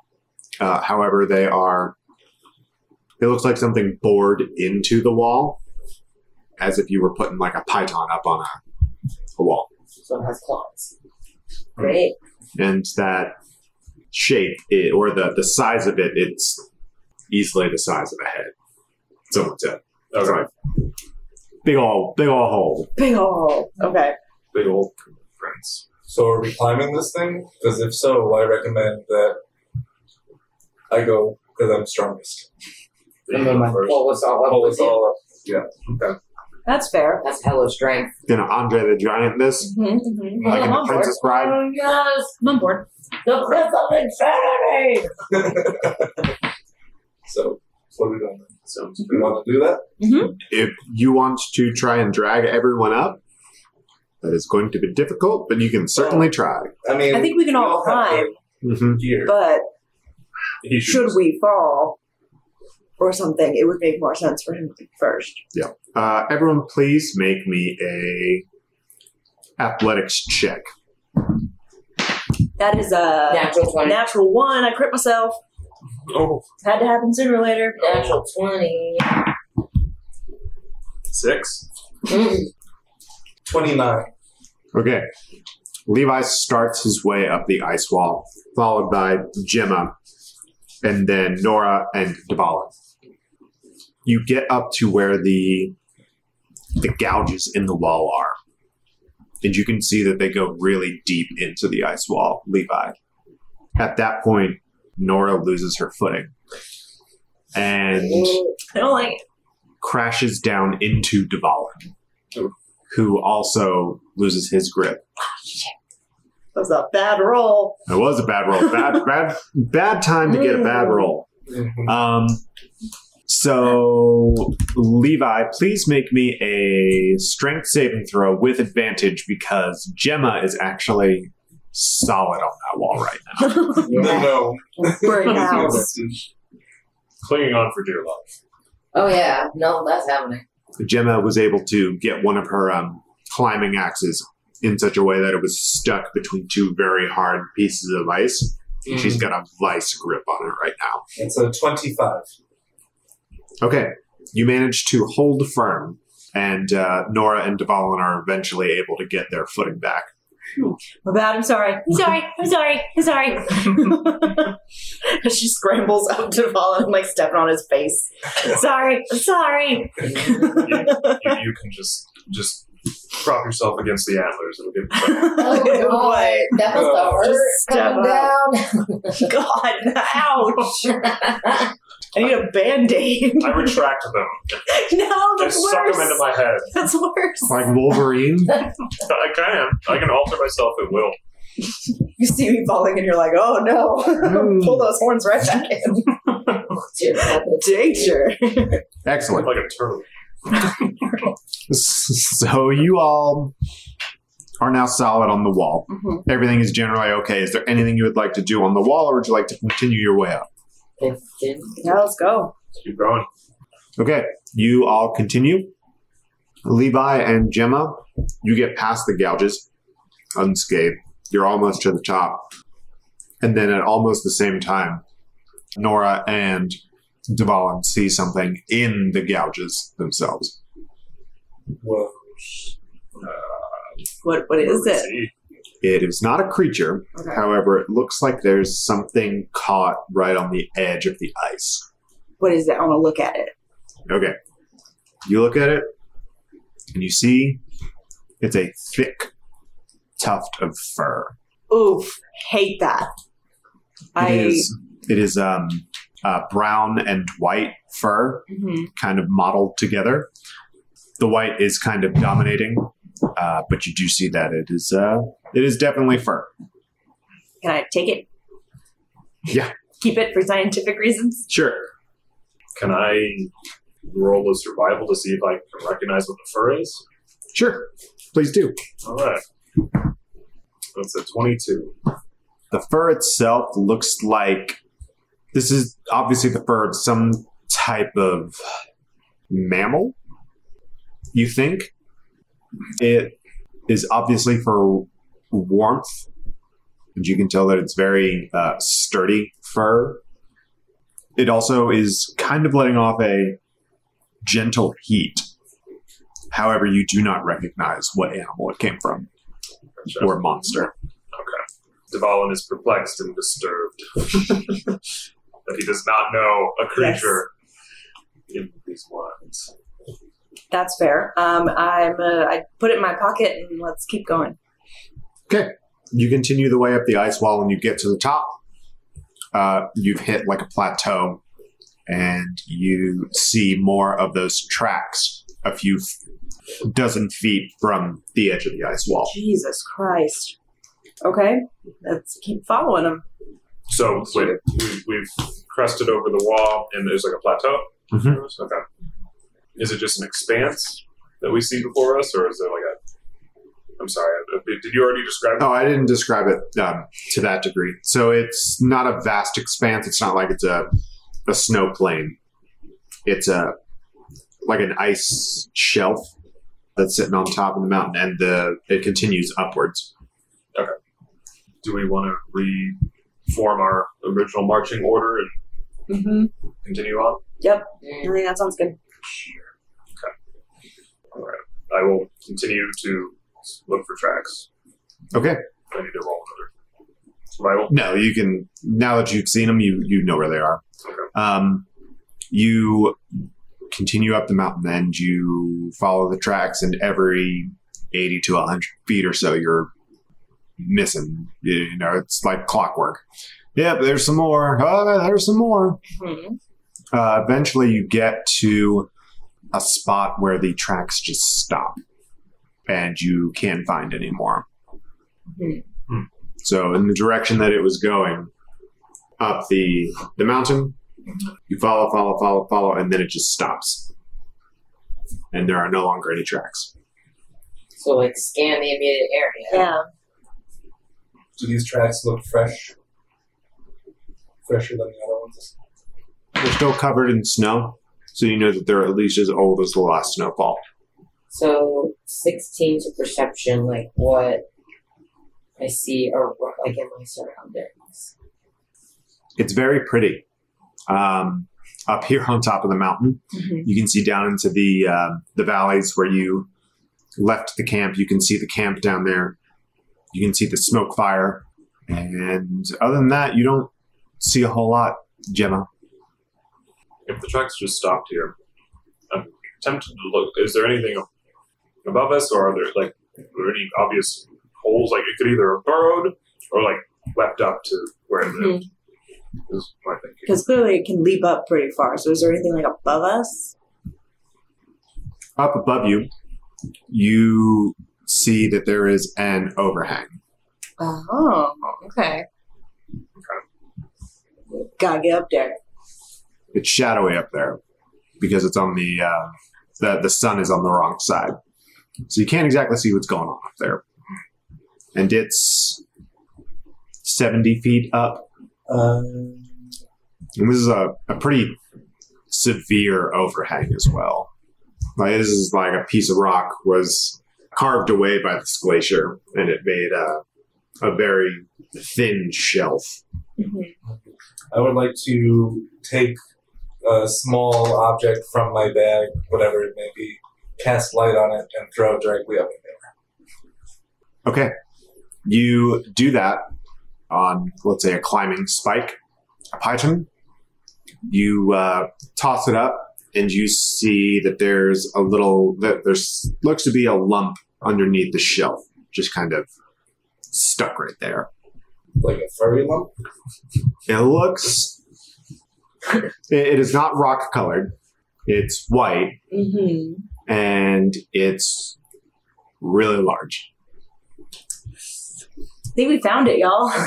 Uh, however, they are. It looks like something bored into the wall, as if you were putting like a python up on a, a wall, So it has claws. Great. and that shape it, or the the size of it, it's easily the size of a head. Someone said, Okay. Right. "Big ol' big ol' hole." Big ol' Okay. Big old prince. So are we climbing this thing? Because if so, I recommend that I go because I'm strongest. And then my pull us all up Pull us all up. Yeah. Okay. That's fair. That's hella strength. Gonna Andre the Giant this Mm-hmm, mm-hmm. like in I'm the on board. Princess Bride. Oh, yes! I'm on board. The cliff of insanity! So what are we doing? Sounds We want to do that? if you want to try and drag everyone up, that is going to be difficult, but you can certainly try. I mean, I think we can all have climb, gear. but He should we fall or something, it would make more sense for him to be first. Uh, everyone, please make me a athletics check. That is a Natural 20. natural one. I crit myself. Oh, Had to happen sooner or later. Natural 20. six. Mm. Twenty-nine. Okay. Levi starts his way up the ice wall, followed by Gemma, and then Nora and Devala. You get up to where the the gouges in the wall are, and you can see that they go really deep into the ice wall. Levi. At that point, Nora loses her footing and I don't like it. crashes down into Devala, oh. Who also loses his grip. That was a bad roll. It was a bad roll. Bad, bad, bad time to get a bad roll. Um, so Levi, please make me a strength saving throw with advantage because Gemma is actually solid on that wall right now. No, no. Brick house. Clinging on for dear life. Oh, yeah. No, that's happening. Gemma was able to get one of her um, climbing axes in such a way that it was stuck between two very hard pieces of ice. And She's got a vice grip on it right now. It's a twenty-five. Okay, you manage to hold firm, and uh, Nora and Dvalin are eventually able to get their footing back. My bad. I'm sorry. I'm sorry. I'm sorry. I'm sorry. she scrambles up to fall and like stepping on his face. Sorry. I'm sorry. You, you can just just prop yourself against the antlers. It'll get better. Oh, God. That was the hurt Just step coming down. God, ouch! I need a band aid. I retract them. no, that's I that's suck them into my head. That's worse. Like Wolverine. I can. I can alter myself at will. You see me falling, and you're like, "Oh no!" Hmm. Pull those horns right back in. Danger. Excellent. Like a turtle. So you all are now solid on the wall. Mhm. Everything is generally okay. Is there anything you would like to do on the wall, or would you like to continue your way up? Yeah, let's go. Let's keep going. Okay, you all continue. Levi and Gemma, you get past the gouges unscathed. You're almost to the top. And then at almost the same time, Nora and Dvalin see something in the gouges themselves. Whoa. What what is it? It is not a creature, Okay. however, it looks like there's something caught right on the edge of the ice. What is it? I want to look at it. Okay. You look at it, and you see it's a thick tuft of fur. Oof, hate that. I It is, it is um, uh, brown and white fur, Mhm. kind of mottled together. The white is kind of dominating, uh, but you do see that it is uh, it is definitely fur. can I take it? Yeah. Keep it for scientific reasons. Sure. can I roll a survival to see if I can recognize what the fur is? Sure. Please do. All right. That's a 22. The fur itself looks like this is obviously the fur of some type of mammal. You think it is obviously for warmth, and you can tell that it's very uh, sturdy fur. It also is kind of letting off a gentle heat. However, you do not recognize what animal it came from Gotcha. or monster. Dvalin is perplexed and disturbed that he does not know a creature in these lines. That's fair. Um, I'm. Uh, I put it in my pocket and let's keep going. You continue the way up the ice wall and you get to the top. Uh, you've hit like a plateau and you see more of those tracks a few f- dozen feet from the edge of the ice wall. Jesus Christ. Okay, let's keep following them. So wait, we, we've crested over the wall, and there's like a plateau. Mhm. Okay. Is it just an expanse that we see before us, or is there like a? I'm sorry. uh, Did you already describe? it? Oh, I didn't describe it um, to that degree. So it's not a vast expanse. It's not like it's a, a snow plain. It's a like an ice shelf that's sitting on top of the mountain, and the it continues upwards. Okay. Do we want to reform our original marching order and Mm-hmm. continue on? Yep. I think that sounds good. Okay. All right. I will continue to look for tracks. Okay. I need to roll another survival. No, you can now that you've seen them, you you know where they are. Okay. Um, you continue up the mountain and you follow the tracks, and every eighty to hundred feet or so, you're missing. You know, it's like clockwork. Yep, there's some more. Oh, there's some more. hmm Uh, eventually, you get to a spot where the tracks just stop, and you can't find any more. Hmm. Hmm. So, in the direction that it was going, up the the mountain, you follow, follow, follow, follow, and then it just stops, and there are no longer any tracks. So like scan the immediate area. Yeah. Do these tracks look fresh? Fresher than the other ones? They're still covered in snow, so you know that they're at least as old as the last snowfall. So sixteen to perception, like what I see or what, like in my surroundings. It's very pretty. Um, up here on top of the mountain, Mhm. you can see down into the um the valleys where you left the camp. You can see the camp down there. You can see the smoke fire, and other than that, you don't see a whole lot, Gemma. If the tracks just stopped here, I'm tempted to look. Is there anything above us, or are there like are there any obvious holes? Like it could either have burrowed or like leapt up to where it lived. Is my thinking. Because clearly it can leap up pretty far. So is there anything like above us? Up above you, you see that there is an overhang. Oh, okay. Gotta get up there. It's shadowy up there because it's on the uh, the the sun is on the wrong side, so you can't exactly see what's going on up there. And it's seventy feet up. Um, And this is a, a pretty severe overhang as well. Like this is like a piece of rock was carved away by this glacier, and it made a a very thin shelf. Mhm. I would like to take a small object from my bag, whatever it may be, cast light on it, and throw it directly up in the air. Okay. You do that on, let's say, a climbing spike, a piton. You uh, toss it up, and you see that there's a little, that there's looks to be a lump underneath the shelf, just kind of stuck right there. Like a furry lump? It looks. it- it is not rock colored. It's white, Mm-hmm. And it's really large. I think we found it, y'all.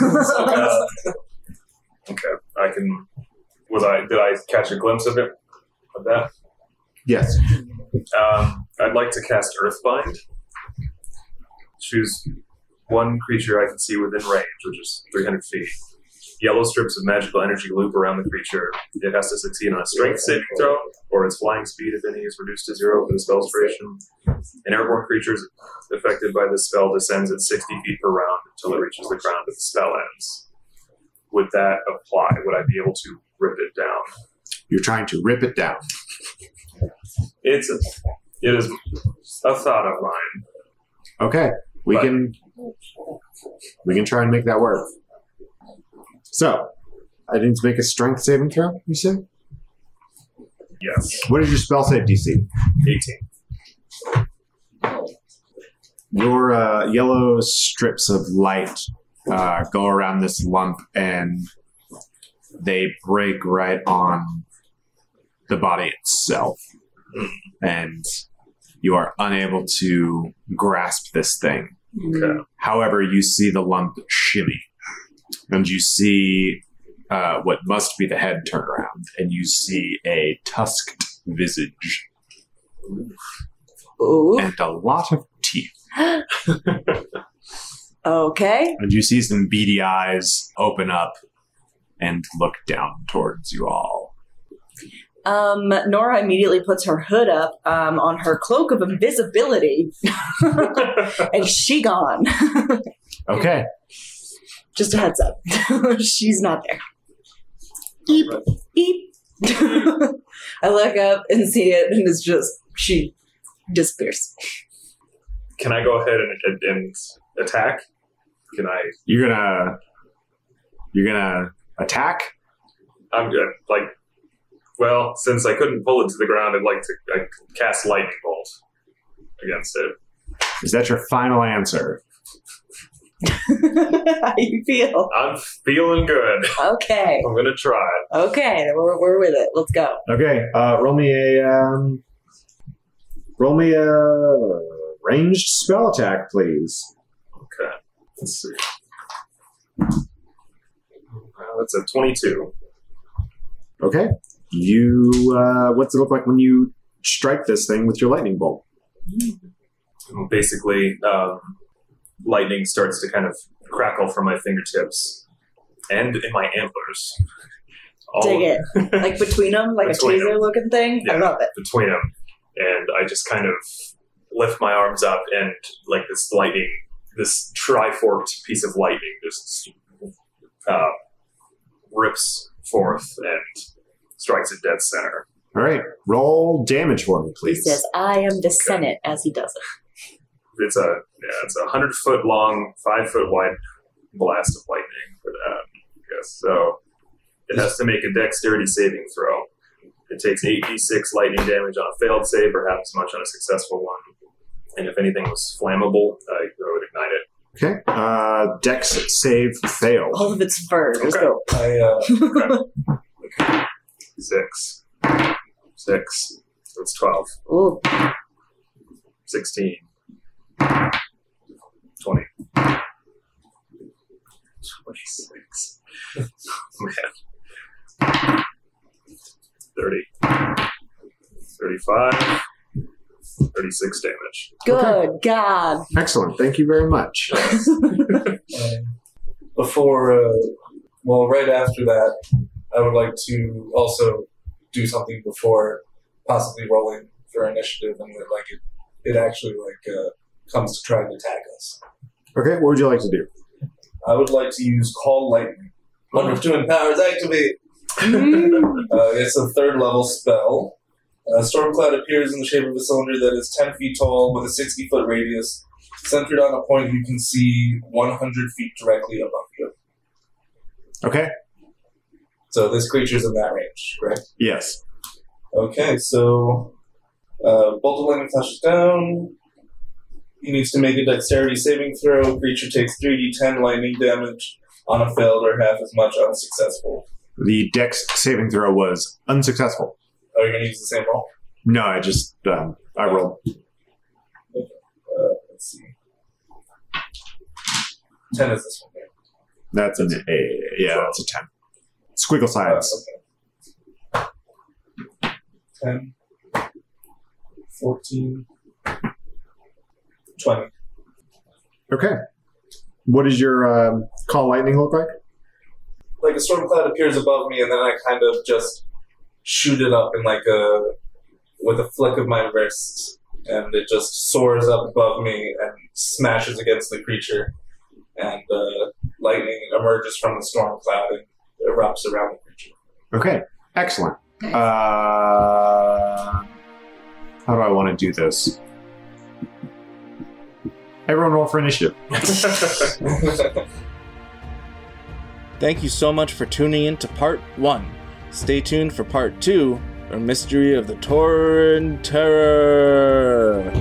Uh, okay, I can. Was I? Did I catch a glimpse of it? Of that? Yes. Um, I'd like to cast Earthbind. Choose one creature I can see within range, which is 300 feet. Yellow strips of magical energy loop around the creature. It has to succeed on a strength saving throw, or its flying speed, if any, is reduced to zero for the spell's duration. An airborne creature affected by this spell descends at 60 feet per round until it reaches the ground but the spell ends. Would that apply? Would I be able to rip it down? You're trying to rip it down. It's a, it is a thought of mine. Okay. We But- can we can try and make that work. So, I need to make a strength saving throw, you said? Yes, What is your spell save DC? 18. Your uh, yellow strips of light uh, go around this lump and they break right on the body itself. And you are unable to grasp this thing. Okay. However, you see the lump shimmy, and you see uh, what must be the head turn around, and you see a tusked visage Ooh. and a lot of teeth. Okay. And you see some beady eyes open up and look down towards you all. Um, Nora immediately puts her hood up um, on her cloak of invisibility, and she gone. Okay. Just a heads up, she's not there. Eep, eep. I look up and see it, and it's just she disappears. Can I go ahead and, and, and attack? Can I? You're gonna you're gonna attack? I'm good. Like, well, since I couldn't pull it to the ground, I'd like to I cast lightning bolt against it. Is that your final answer? How you feel? I'm feeling good. Okay, I'm gonna try. okay, we're, we're with it. Let's go. Okay, uh, roll me a um, roll me a ranged spell attack, please. Okay. Let's see. Uh, that's a 22. Okay. You uh, what's it look like when you strike this thing with your lightning bolt? Basically, um, lightning starts to kind of crackle from my fingertips and in my antlers. All Dig it. Like between them, like Between a taser looking thing. I love it. between them, and I just kind of lift my arms up, and like this lightning, this tri-forked piece of lightning, just uh, rips forth and strikes at dead center. All right, roll damage for me, He please. says, "I am the Senate," as he does it. It's a yeah, it's a hundred foot long, five foot wide blast of lightning for that. I guess so. It has to make a dexterity saving throw. It takes 8d6 lightning damage on a failed save, or half as much on a successful one. And if anything was flammable, uh, I would ignite it. Okay. Uh, Dex save failed. All of its fur. Let's Okay. go. I uh, Six. Six. So it's 12. Ooh, 16. 20. 26. Man. 30. 35. 36 damage. good God. Excellent. Thank you very much. um, before, uh, well, right after that, I would like to also do something before possibly rolling for initiative, and like it, it actually like uh, comes to try and attack us. Okay. What would you like to do? I would like to use Call Lightning. One of two powers activate. Uh, it's a third level spell. Uh, Stormcloud appears in the shape of a cylinder that is 10 feet tall with a 60 foot radius, centered on a point you can see 100 feet directly above you. Okay. So this creature's in that range, correct? Yes. Okay, so uh, Bolt of Lightning flashes down. He needs to make a dexterity saving throw. Creature takes 3d10 lightning damage on a failed or half as much unsuccessful. The dex saving throw was unsuccessful. Are you going to use the same roll? No, I just um, I rolled. Uh, let's see. 10 is this one. That's an A. Yeah, that's a ten. Squiggle Uh, signs. okay. 10, 14, 20. Okay. What does your um, call lightning look like? Like a storm cloud appears above me, and then I kind of just shoot it up in like a with a flick of my wrist, and it just soars up above me and smashes against the creature, and uh, lightning emerges from the storm cloud and erupts around the creature. Okay. Excellent. Uh, how do I want to do this? Everyone roll for initiative. Thank you so much for tuning in to part one. Stay tuned for part two, or Mystery of the Tooran Terror.